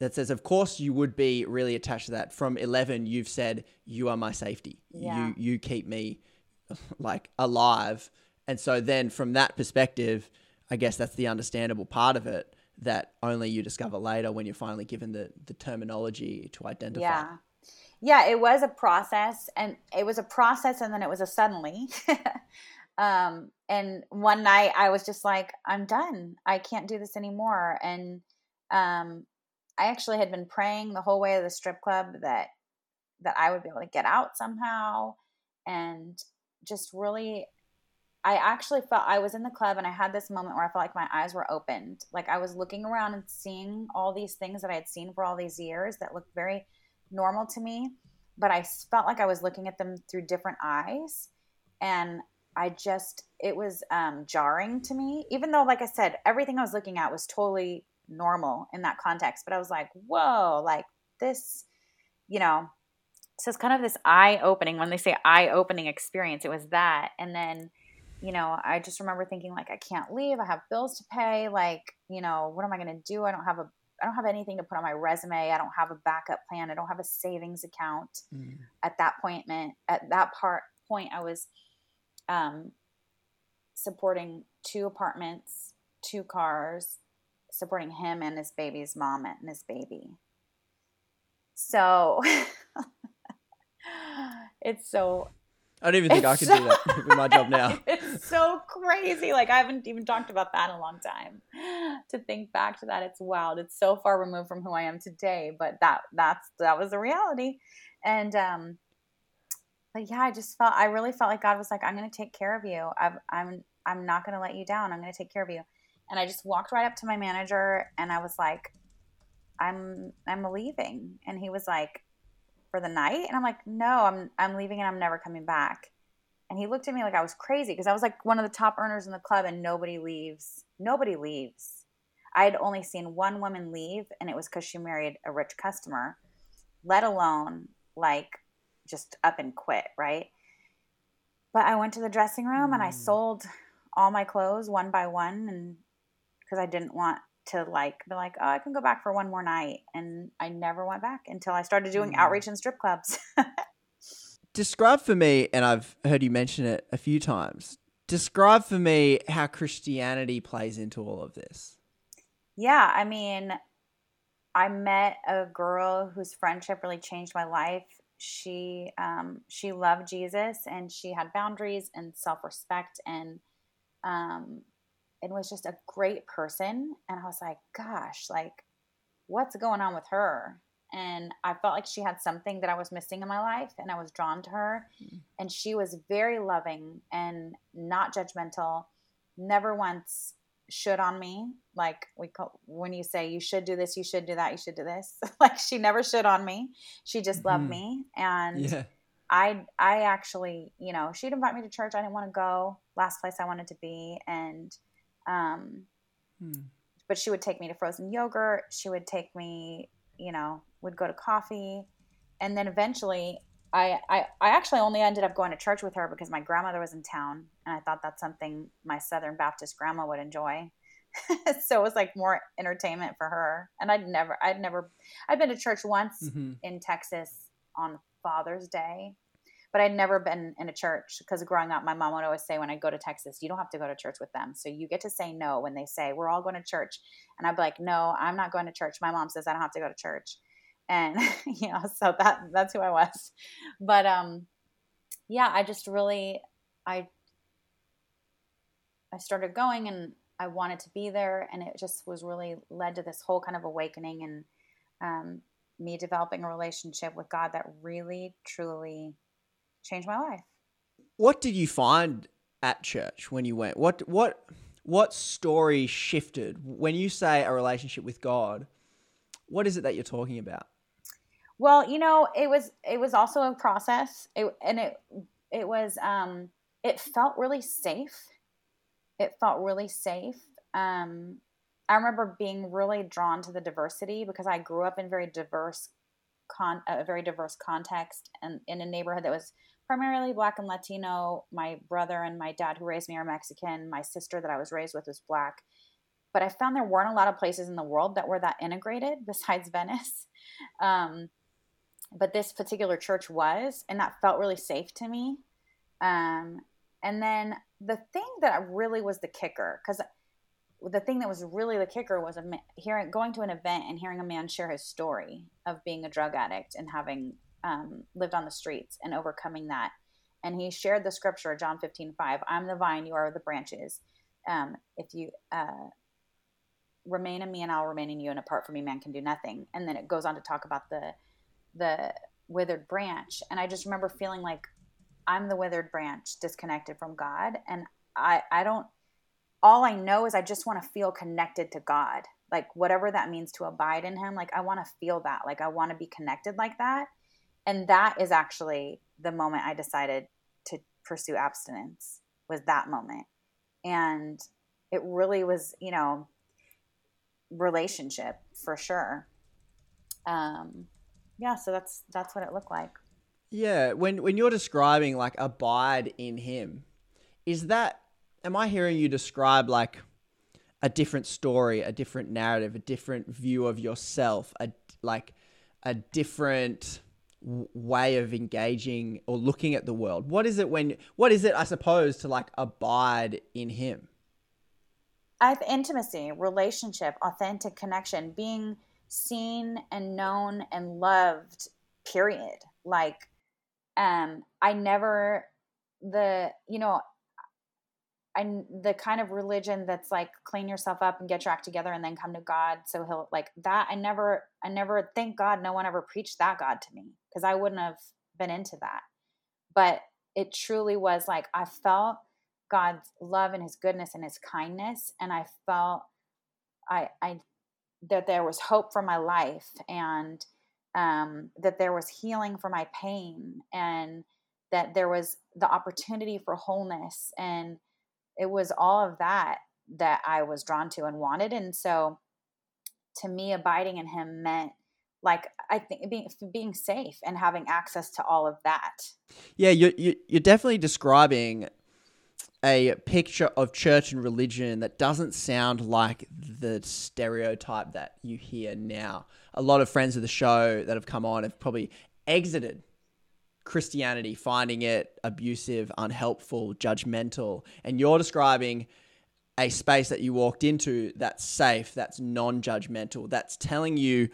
that says, of course, you would be really attached to that. From 11, you've said, you are my safety. Yeah. You, you keep me like alive. And so then from that perspective, I guess that's the understandable part of it that only you discover later when you're finally given the, the terminology to identify. Yeah. Yeah, it was a process and it was a process and then it was a suddenly. um and one night I was just like I'm done. I can't do this anymore and um I actually had been praying the whole way to the strip club that that I would be able to get out somehow and just really I actually felt I was in the club and I had this moment where I felt like my eyes were opened. Like I was looking around and seeing all these things that I had seen for all these years that looked very normal to me, but I felt like I was looking at them through different eyes. And I just, it was um, jarring to me, even though, like I said, everything I was looking at was totally normal in that context. But I was like, whoa, like this, you know. So it's kind of this eye opening. When they say eye opening experience, it was that. And then, you know, I just remember thinking like, I can't leave. I have bills to pay. Like, you know, what am I going to do? I don't have a I don't have anything to put on my resume. I don't have a backup plan. I don't have a savings account. Mm. At that point, at that part point, I was um, supporting two apartments, two cars, supporting him and his baby's mom and his baby. So it's so I don't even think I could so, do that with my job now. It's so crazy. Like I haven't even talked about that in a long time. To think back to that, it's wild. It's so far removed from who I am today, but that that's that was the reality. And um but yeah, I just felt I really felt like God was like, I'm gonna take care of you. i I'm I'm not gonna let you down. I'm gonna take care of you. And I just walked right up to my manager and I was like, I'm I'm leaving. And he was like, for the night? And I'm like, no, I'm I'm leaving and I'm never coming back. And he looked at me like I was crazy because I was like one of the top earners in the club and nobody leaves. Nobody leaves. I had only seen one woman leave and it was because she married a rich customer, let alone like just up and quit, right? But I went to the dressing room mm. and I hmm. sold all my clothes one by one and because I didn't want to like be like, oh, I can go back for one more night. And I never went back until I started doing mm. outreach in strip clubs. Describe for me, and I've heard you mention it a few times. Describe for me how Christianity plays into all of this. Yeah, I mean, I met a girl whose friendship really changed my life. She um, she loved Jesus and she had boundaries and self respect and um, and was just a great person. And I was like, gosh, like, what's going on with her? And I felt like she had something that I was missing in my life, and I was drawn to her. Mm-hmm. And she was very loving and not judgmental, never once should on me like we call when you say you should do this you should do that you should do this like she never should on me she just loved mm-hmm. me and yeah. i i actually you know she'd invite me to church i didn't want to go last place i wanted to be and um, hmm. But she would take me to frozen yogurt. She would take me, you know, would go to coffee. And then eventually, I, I, I actually only ended up going to church with her because my grandmother was in town. And I thought that's something my Southern Baptist grandma would enjoy. so it was like more entertainment for her. And I'd never, I'd never, I'd been to church once mm-hmm. in Texas on Father's Day but I'd never been in a church because growing up, my mom would always say when I go to Texas, you don't have to go to church with them. So you get to say no when they say, we're all going to church. And I'd be like, no, I'm not going to church. My mom says I don't have to go to church. And, you know, so that, that's who I was. But, um, yeah, I just really, I, I started going and I wanted to be there. And it just was really led to this whole kind of awakening and, um, me developing a relationship with God that really, truly changed my life. What did you find at church when you went? What what what story shifted when you say a relationship with God? What is it that you're talking about? Well, you know, it was it was also a process. It, and it it was um it felt really safe. It felt really safe. Um I remember being really drawn to the diversity because I grew up in very diverse con a very diverse context and in a neighborhood that was primarily black and Latino. My brother and my dad, who raised me, are Mexican. My sister, that I was raised with, was black. But I found there weren't a lot of places in the world that were that integrated besides Venice. Um, but this particular church was, and that felt really safe to me. Um, and then the thing that really was the kicker, because the thing that was really the kicker was a, hearing going to an event and hearing a man share his story of being a drug addict and having um, lived on the streets and overcoming that. And he shared the scripture, John 15, 5, I'm the vine, you are the branches. Um, if you uh, remain in me and I'll remain in you, and apart from me, man can do nothing. And then it goes on to talk about the the withered branch. And I just remember feeling like I'm the withered branch disconnected from God. And I, I don't, all I know is I just want to feel connected to God. Like whatever that means to abide in Him. Like I want to feel that. Like I want to be connected like that and that is actually the moment I decided to pursue abstinence was that moment. And it really was, you know, relationship for sure. Um, yeah, so that's that's what it looked like. Yeah, when when you're describing like abide in him, is that am I hearing you describe like a different story, a different narrative, a different view of yourself, a like a different w- way of engaging or looking at the world? What is it when what is it I suppose to like abide in him? I have intimacy, relationship, authentic connection, being seen and known and loved, period. Like, um, I never, the, you know, I, the kind of religion that's like clean yourself up and get your act together and then come to God. So he'll like that. I never, I never, thank God no one ever preached that God to me because I wouldn't have been into that. But it truly was like, I felt God's love and his goodness and his kindness. And I felt I, I, that there was hope for my life and um, that there was healing for my pain and that there was the opportunity for wholeness. And it was all of that that I was drawn to and wanted. And so to me, abiding in him meant like I think being being safe and having access to all of that. Yeah, you're you're definitely describing a picture of church and religion that doesn't sound like the stereotype that you hear now. A lot of friends of the show that have come on have probably exited Christianity, finding it abusive, unhelpful, judgmental. And you're describing a space that you walked into that's safe, that's non judgmental, that's telling you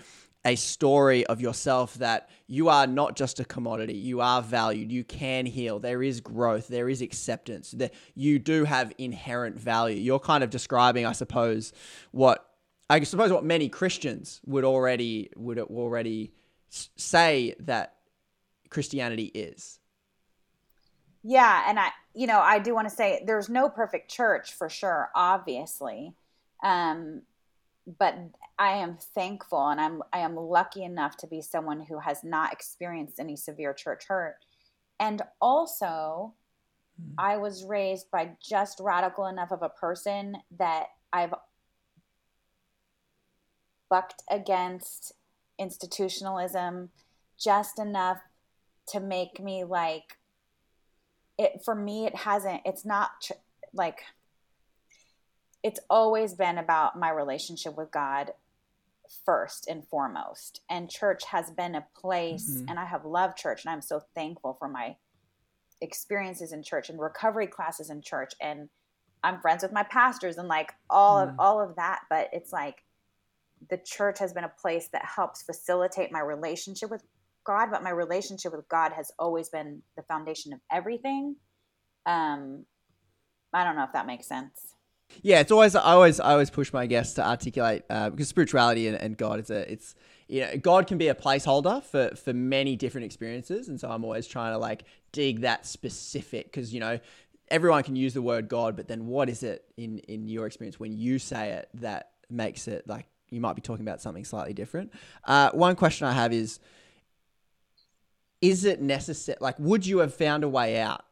a story of yourself that you are not just a commodity. You are valued. You can heal. There is growth. There is acceptance. That you do have inherent value. You're kind of describing, I suppose, what I suppose what many Christians would already would already say that Christianity is. Yeah, and I you know, I do want to say there's no perfect church for sure, obviously. Um but I am thankful and I'm I am lucky enough to be someone who has not experienced any severe church hurt. And also mm. I was raised by just radical enough of a person that I've bucked against institutionalism just enough to make me like it for me it hasn't it's not tr- like it's always been about my relationship with God first and foremost. And church has been a place, mm-hmm. and I have loved church, and I'm so thankful for my experiences in church and recovery classes in church. And I'm friends with my pastors and like all mm. of all of that. But it's like the church has been a place that helps facilitate my relationship with God, but my relationship with God has always been the foundation of everything. Um, I don't know if that makes sense. Yeah, it's always I always I always push my guests to articulate uh, because spirituality and, and God is a it's you know God can be a placeholder for for many different experiences, and so I'm always trying to like dig that specific because you know everyone can use the word God, but then what is it in in your experience when you say it that makes it like you might be talking about something slightly different? Uh, one question I have is is it necessary like would you have found a way out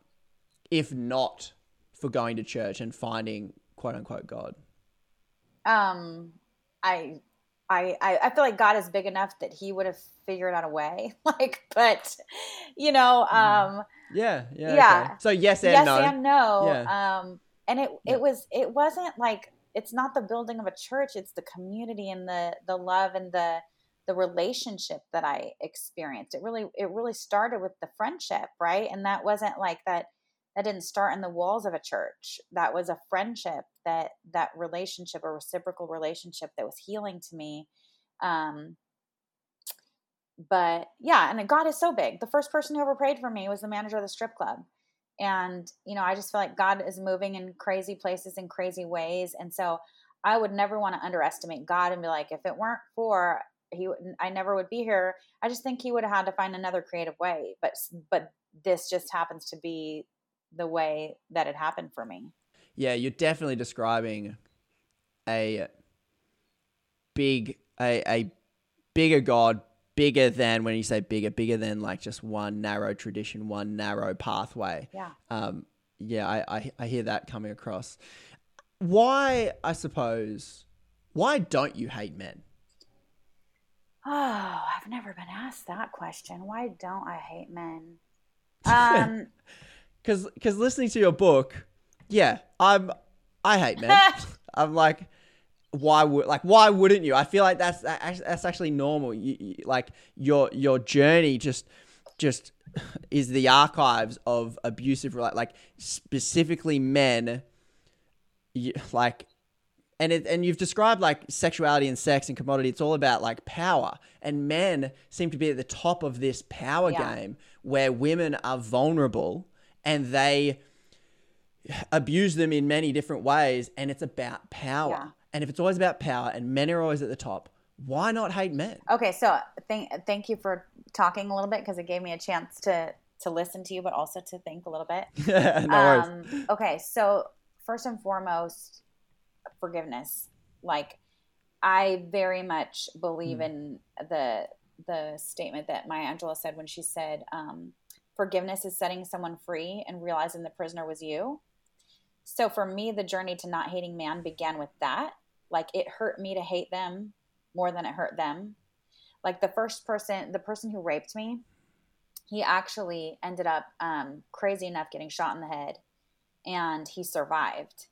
if not for going to church and finding quote unquote God? Um, I, I, I feel like God is big enough that He would have figured out a way. like, but you know, mm-hmm. um, yeah, yeah, yeah. Okay. So yes and yes no. and no. Yeah. Um, and it yeah. it was it wasn't like it's not the building of a church. It's the community and the the love and the the relationship that I experienced. It really it really started with the friendship, right? And that wasn't like that that didn't start in the walls of a church. That was a friendship that that relationship a reciprocal relationship that was healing to me. Um but yeah and god is so big. The first person who ever prayed for me was the manager of the strip club. And you know i just feel like god is moving in crazy places in crazy ways. And so i would never want to underestimate god and be like if it weren't for he i never would be here. I just think he would have had to find another creative way. But but this just happens to be the way that it happened for me. Yeah, you're definitely describing a big a a bigger God, bigger than when you say bigger, bigger than like just one narrow tradition, one narrow pathway. Yeah. Um yeah, I, I, I hear that coming across. Why, I suppose, Why don't you hate men? Oh, I've never been asked that question. Why don't I hate men? Um, Because because listening to your book, yeah, I'm I hate men. I'm like, why would like why wouldn't you? I feel like that's that's actually normal. You, you, like your your journey just just is the archives of abusive like specifically men you, like and it, and you've described like sexuality and sex and commodity it's all about like power and men seem to be at the top of this power Yeah. game where women are vulnerable and they abuse them in many different ways and it's about power Yeah. and if it's always about power and men are always at the top why not hate men okay, so thank thank you for talking a little bit because it gave me a chance to to listen to you, but also to think a little bit. no worries um, okay, so first and foremost, forgiveness. Like, I very much believe in the the statement that Maya Angelou said when she said, um, "Forgiveness is setting someone free and realizing the prisoner was you." So for me, the journey to not hating man began with that. Like, it hurt me to hate them more than it hurt them. Like the first person, the person who raped me, he actually ended up um, crazy enough getting shot in the head and he survived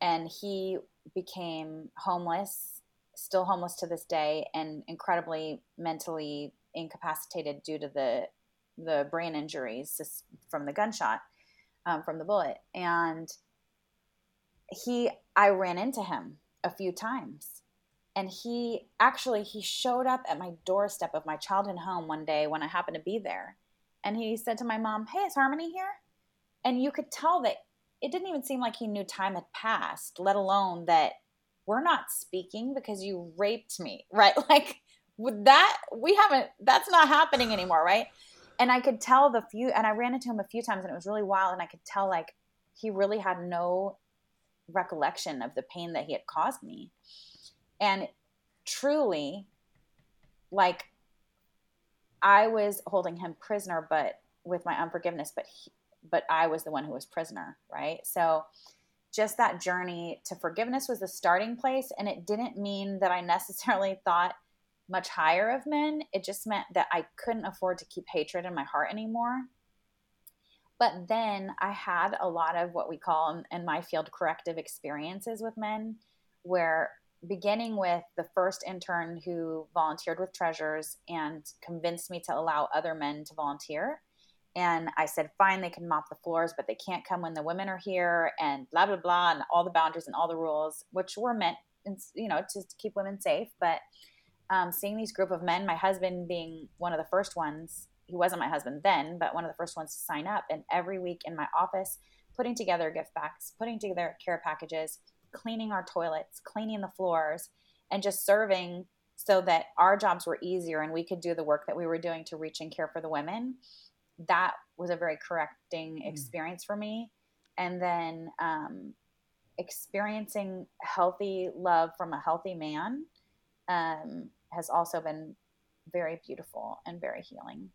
and he became homeless still homeless to this day and incredibly mentally incapacitated due to the the brain injuries from the gunshot um, from the bullet. And he i ran into him a few times. And he actually he showed up at my doorstep of my childhood home one day when i happened to be there. And he said to my mom hey is harmony here? And you could tell that it didn't even seem like he knew time had passed let alone that we're not speaking because you raped me right? Like with that we haven't that's not happening anymore right and i could tell the few and i ran into him a few times and it was really wild and i could tell like he really had no recollection of the pain that he had caused me. And truly like i was holding him prisoner but with my unforgiveness but he, but i was the one who was prisoner right? So just that journey to forgiveness was the starting place and it didn't mean that i necessarily thought much higher of men it just meant that i couldn't afford to keep hatred in my heart anymore. But then i had a lot of what we call in, my field corrective experiences with men where beginning with the first intern who volunteered with treasures and convinced me to allow other men to volunteer. And i said fine they can mop the floors but they can't come when the women are here and blah blah blah and all the boundaries and all the rules which were meant you know to keep women safe but um, seeing these group of men my husband being one of the first ones he wasn't my husband then but one of the first ones to sign up and every week in my office putting together gift bags putting together care packages cleaning our toilets, cleaning the floors, and just serving so that our jobs were easier and we could do the work that we were doing to reach and care for the women. That was a very correcting experience for me. And then um, experiencing healthy love from a healthy man um, has also been very beautiful and very healing.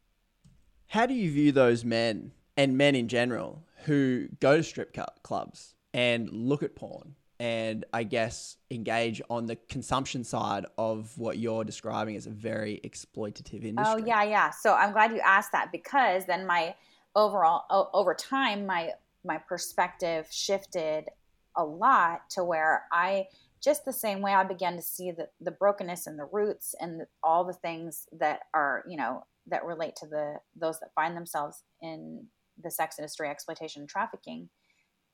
How do you view those men and men in general who go to strip clubs and look at porn and I guess engage on the consumption side of what you're describing as a very exploitative oh, industry? Oh yeah, yeah. So I'm glad you asked that because then my overall o- over time my my perspective shifted a lot to where I just the same way I began to see the the brokenness and the roots and the, all the things that are you know that relate to the those that find themselves in the sex industry, exploitation, and trafficking.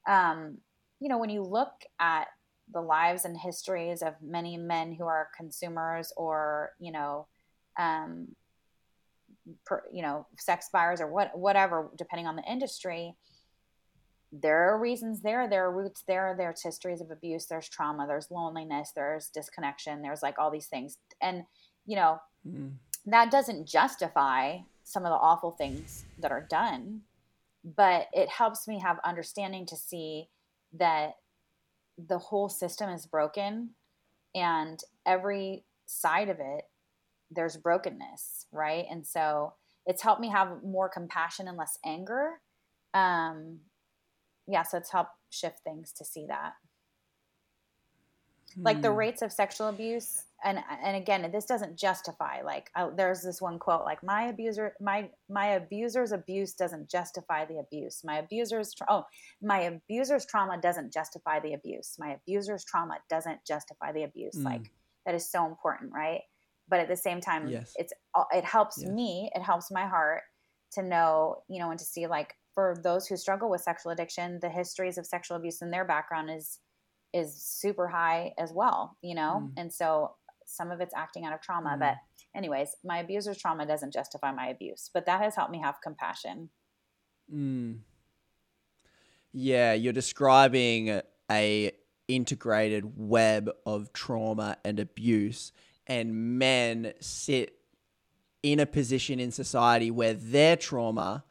Um, you know, when you look at the lives and histories of many men who are consumers or you know, um, per, you know, sex buyers or what whatever, depending on the industry, there are reasons there. There are roots there. There's histories of abuse. There's trauma. There's loneliness. There's disconnection. There's like all these things, and you know, Mm. that doesn't justify some of the awful things that are done, but it helps me have understanding to see that the whole system is broken and every side of it there's brokenness right and so it's helped me have more compassion and less anger um yeah so it's helped shift things to see that like the Hmm. rates of sexual abuse and and again this doesn't justify like uh, there's this one quote like my abuser my my abuser's abuse doesn't justify the abuse my abuser's tra- oh my abuser's trauma doesn't justify the abuse my abuser's trauma doesn't justify the abuse Mm. like that is so important right but at the same time Yes. it's uh, it helps Yes. me it helps my heart to know you know and to see like for those who struggle with sexual addiction the histories of sexual abuse in their background is is super high as well you know Mm. and so some of it's acting out of trauma Mm. but anyways my abuser's trauma doesn't justify my abuse but that has helped me have compassion Mm. Yeah, you're describing a integrated web of trauma and abuse, and men sit in a position in society where their trauma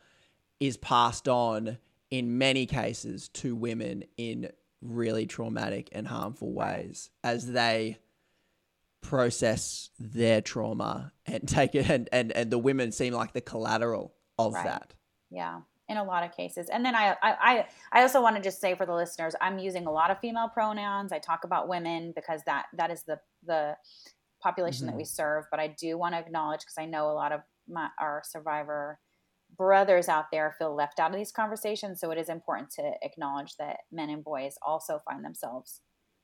is passed on in many cases to women in really traumatic and harmful ways as they process their trauma and take it and, and, and the women seem like the collateral of Right. that. yeah in a lot of cases and then I, I i also want to just say for the listeners i'm using a lot of female pronouns i talk about women because that that is the the population that Mhm. we serve but i do want to acknowledge because i know a lot of my our survivor brothers out there feel left out of these conversations so it is important to acknowledge that men and boys also find themselves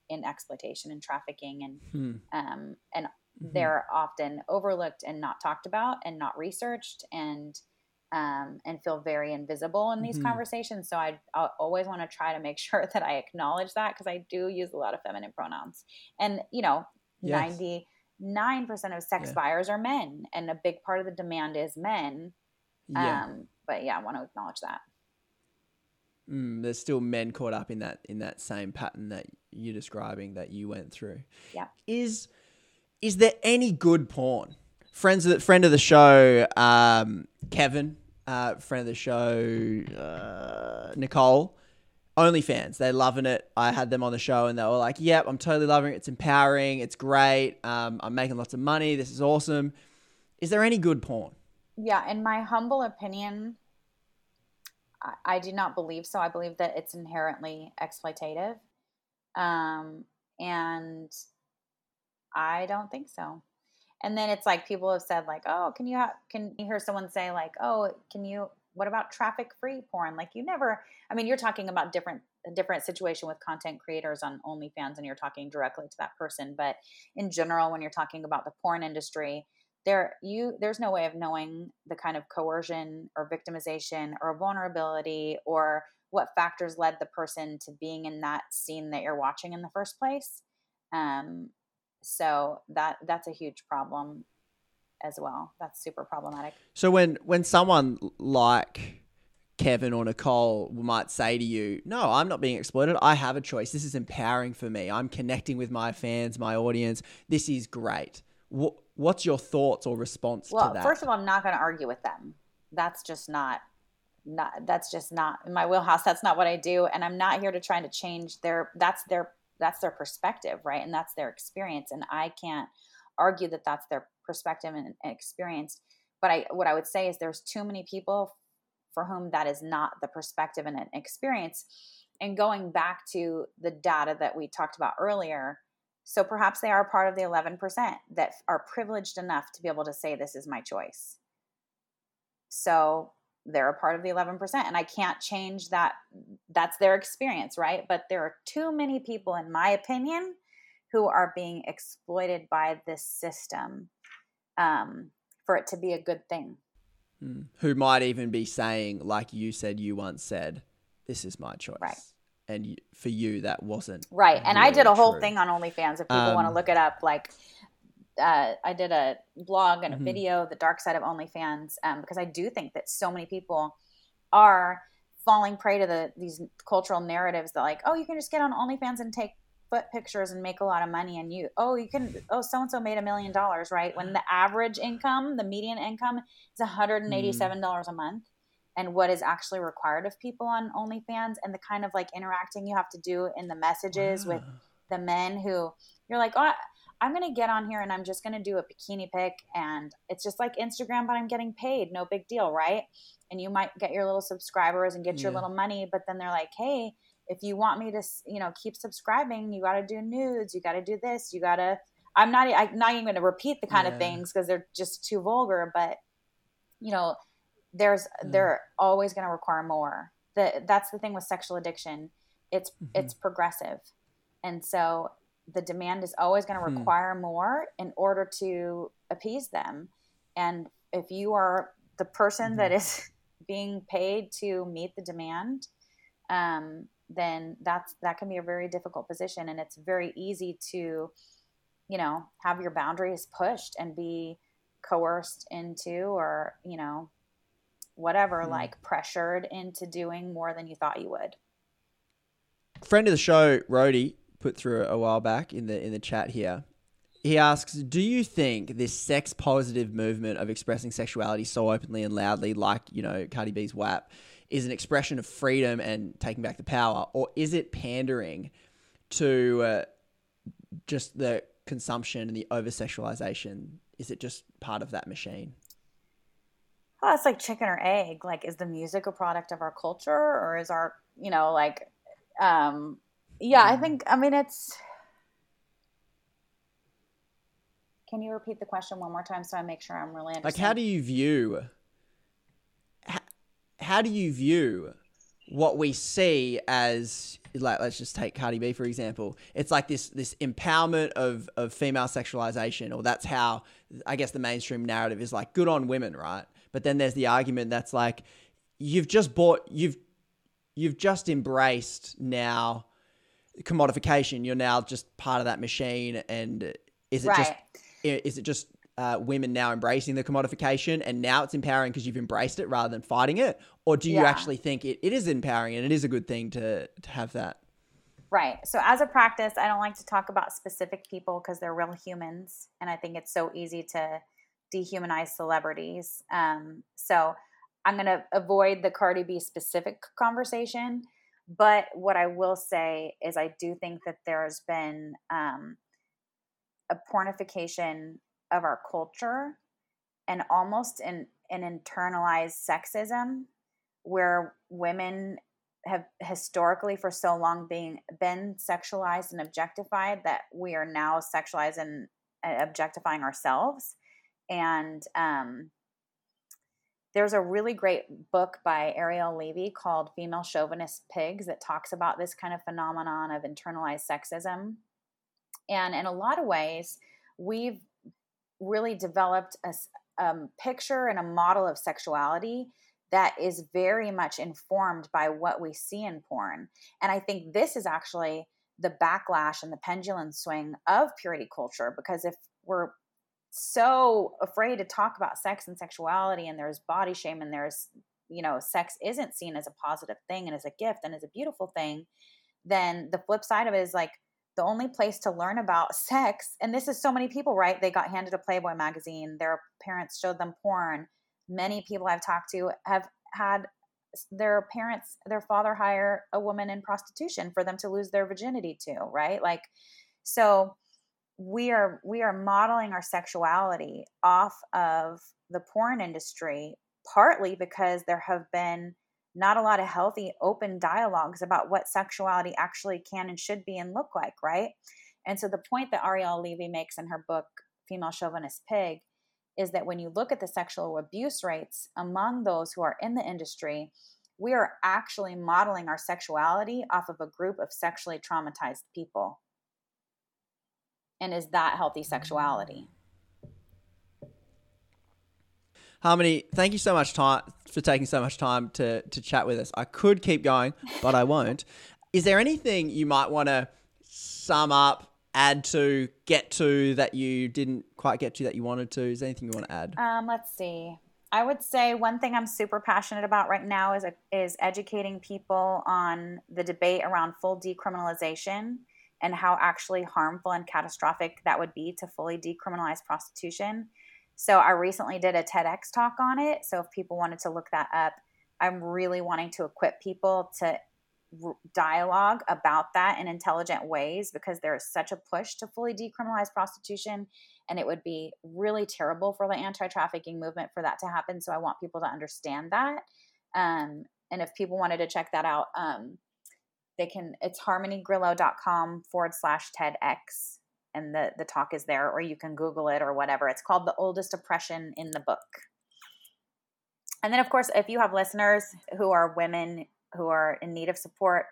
in exploitation and trafficking and Hmm. um, and Mhm. they're often overlooked and not talked about and not researched and um, and feel very invisible in these Mhm. conversations. So I, I always want to try to make sure that I acknowledge that because I do use a lot of feminine pronouns. And you know, Yes. ninety nine percent of sex Yeah. buyers are men, and a big part of the demand is men. Yeah. Um, but yeah, I want to acknowledge that. Mm, there's still men caught up in that in that same pattern that you're describing that you went through. Yeah. Is is there any good porn? Friends of the, friend of the show, um, Kevin, uh, friend of the show, uh, Nicole, OnlyFans. They're loving it. I had them on the show and they were like, "Yep, I'm totally loving it. It's empowering. It's great. Um, I'm making lots of money. This is awesome." Is there any good porn? Yeah, in my humble opinion, I, I do not believe so. I believe that it's inherently exploitative. Um, and I don't think so. And then it's like people have said, like, oh, can you have, can you hear someone say, like, oh, can you, what about traffic free porn? Like, you never, I mean, you're talking about different, a different situation with content creators on OnlyFans and you're talking directly to that person. But in general, when you're talking about the porn industry, there you there's no way of knowing the kind of coercion or victimization or vulnerability or what factors led the person to being in that scene that you're watching in the first place um so that that's a huge problem as well that's super problematic So when when someone like Kevin or Nicole might say to you, "No, I'm not being exploited. I have a choice. This is empowering for me. I'm connecting with my fans, my audience. This is great." Wh- what's your thoughts or response well to that? first of all i'm not going to argue with them that's just not not that's just not in my wheelhouse that's not what i do and i'm not here to try to change their that's their that's their perspective right and that's their experience and i can't argue that that's their perspective and, and experience but i what i would say is there's too many people for whom that is not the perspective and an experience and going back to the data that we talked about earlier so perhaps they are part of the 11% that are privileged enough to be able to say, This is my choice. So they're a part of the 11%. And I can't change that. That's their experience, right? But there are too many people, in my opinion, who are being exploited by this system um, for it to be a good thing. Mm. Who might even be saying, like you said, you once said, "This is my choice." Right. And for you, that wasn't Right. And I did a really whole true. thing on OnlyFans. If people want to Um, look it up, like uh, I did a blog and a Mhm. video, The Dark Side of OnlyFans, um, because I do think that so many people are falling prey to the these cultural narratives that like, oh, you can just get on OnlyFans and take foot pictures and make a lot of money and you oh you can oh so and so made a million dollars right when the average income the median income is $187 a month and what is actually required of people on OnlyFans and the kind of like interacting you have to do in the messages with the men who you're like, oh, I'm going to get on here and I'm just going to do a bikini pic. And it's just like Instagram, but I'm getting paid. No big deal, right? And you might get your little subscribers and get your little money. But then they're like, hey, if you want me to, you know, keep subscribing, you got to do nudes, you got to do this, you got to. I'm not. I'm not even going to repeat the kind Yeah. of things because they're just too vulgar. But you know, there's Mm. they're always going to require more. The, that's the thing with sexual addiction. It's Mhm. it's progressive, and so the demand is always going to Hmm. require more in order to appease them. And if you are the person that is being paid to meet the demand, um, then that's that can be a very difficult position, and it's very easy to, you know, have your boundaries pushed and be coerced into, or you know, whatever, Hmm. like pressured into doing more than you thought you would. friend of the show, Rody, put through a while back in the in the chat here. He asks, "Do you think this sex positive movement of expressing sexuality so openly and loudly, like you know Cardi B's WAP, is an expression of freedom and taking back the power, or is it pandering to uh, just the consumption and the over sexualization? Is it just part of that machine?" Oh, it's like chicken or egg. Like, is the music a product of our culture, or is our, you know, like, um, yeah, I think. I mean, it's. Can you repeat the question one more time so I make sure I'm really Like, how do you view? How, how do you view what we see as like? Let's just take Cardi B for example. It's like this this empowerment of of female sexualization, or that's how I guess the mainstream narrative is like good on women, right? But then there's the argument that's like you've just bought you've you've just embraced now commodification. You're now just part of that machine, and is it just Right. i- is it just uh, women now embracing the commodification and now it's empowering because you've embraced it rather than fighting it or do you Yeah. actually think it, it is empowering and it is a good thing to, to have that Right. So, as a practice, I don't like to talk about specific people because they're real humans. And I think it's so easy to dehumanize celebrities. Um, so, I'm going to avoid the Cardi B specific conversation. But what I will say is, I do think that there's been um, a pornification of our culture and almost an, an internalized sexism where women have historically for so long being been sexualized and objectified that we are now sexualized and objectifying ourselves and um, there's a really great book by ariel levy called female chauvinist pigs that talks about this kind of phenomenon of internalized sexism and in a lot of ways we've really developed a um, picture and a model of sexuality that is very much informed by what we see in porn. And I think this is actually the backlash and the pendulum swing of purity culture because if we're so afraid to talk about sex and sexuality and there's body shame and there's you know sex isn't seen as a positive thing and as a gift and as a beautiful thing then the flip side of it is like the only place to learn about sex and this is so many people right? They got handed a playboy magazine their parents showed them porn. Many people i've talked to have had their parents their father hire a woman in prostitution for them to lose their virginity to right? Like so we are we are modeling our sexuality off of the porn industry partly because there have been not a lot of healthy open dialogues about what sexuality actually can and should be and look like right? And so the point that ariel levy makes in her book female chauvinist pig is that when you look at the sexual abuse rates among those who are in the industry we are actually modeling our sexuality off of a group of sexually traumatized people and is that healthy sexuality? Harmony thank you so much time for taking so much time to to chat with us. I could keep going but i won't. Is there anything you might want to sum up add to get to that you didn't quite get to that you wanted to? Is there anything you want to add? Um, let's see. I would say one thing I'm super passionate about right now is is educating people on the debate around full decriminalization and how actually harmful and catastrophic that would be to fully decriminalize prostitution. So I recently did a TEDx talk on it. So if people wanted to look that up, I'm really wanting to equip people to dialogue about that in intelligent ways because there is such a push to fully decriminalize prostitution and it would be really terrible for the anti-trafficking movement for that to happen so i want people to understand that um, and if people wanted to check that out um, they can it's harmonygrillo.com forward slash TEDx and the the talk is there or you can google it or whatever. It's called the oldest oppression in the book. And then of course if you have listeners who are women who are in need of support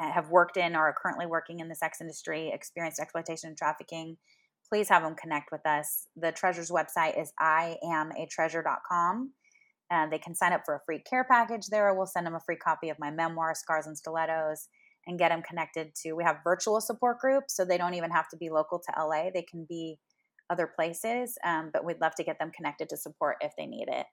uh, have worked in or are currently working in the sex industry experienced exploitation and trafficking please have them connect with us. The treasures website is iamatreasure.com and uh, they can sign up for a free care package there. We'll send them a free copy of my memoir scars and stilettos and get them connected to we have virtual support groups so they don't even have to be local to la they can be other places um, but we'd love to get them connected to support if they need it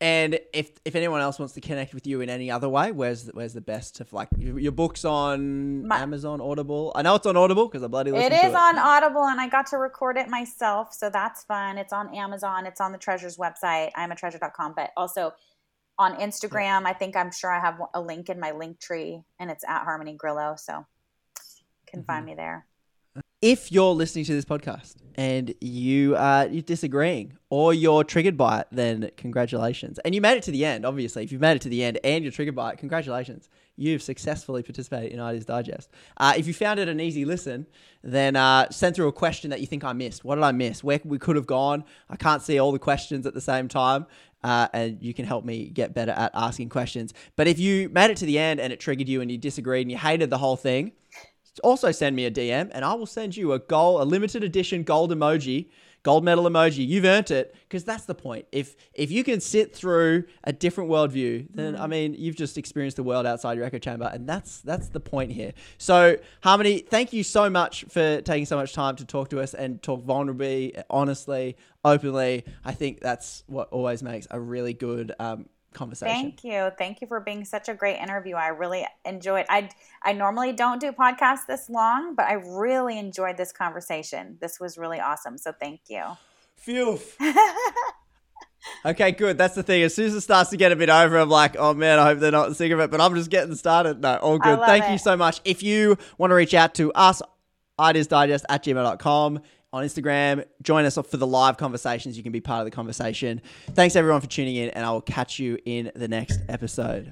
And if if anyone else wants to connect with you in any other way, where's the, where's the best to like your books on My- Amazon, Audible? I know it's on Audible because I bloody it listened is to it. It is on audible and i got to record it myself so that's fun it's on amazon it's on the treasures website iamatreasure.com but also on instagram i think i'm sure i have a link in my link tree and it's at harmony grillo so you can find me there if you're listening to this podcast and you uh, you're disagreeing or you're triggered by it, then congratulations. And you made it to the end, obviously. If you've made it to the end and you're triggered by it, congratulations. You've successfully participated in Ideas Digest. Uh, if you found it an easy listen, then uh, send through a question that you think I missed. What did I miss? Where we could have gone? I can't see all the questions at the same time. Uh, and you can help me get better at asking questions. But if you made it to the end and it triggered you and you disagreed and you hated the whole thing, also send me a DM and I will send you a gold, a limited edition gold emoji, gold medal emoji. You've earned it because that's the point. If if you can sit through a different worldview, then I mean you've just experienced the world outside your echo chamber, and that's that's the point here. So Harmony, thank you so much for taking so much time to talk to us and talk vulnerably, honestly, openly. I think that's what always makes a really good um, conversation. Thank you. Thank you for being such a great interview. I really enjoyed I I normally don't do podcasts this long, but I really enjoyed this conversation. This was really awesome. So thank you. Phew. Okay, good. That's the thing. As soon as it starts to get a bit over, I'm like, oh man, I hope they're not sick of it. But I'm just getting started. No, all good. Thank you so much. If you want to reach out to us, ideasdigest at gmail.com on Instagram, join us for the live conversations. You can be part of the conversation. Thanks everyone for tuning in, and I will catch you in the next episode.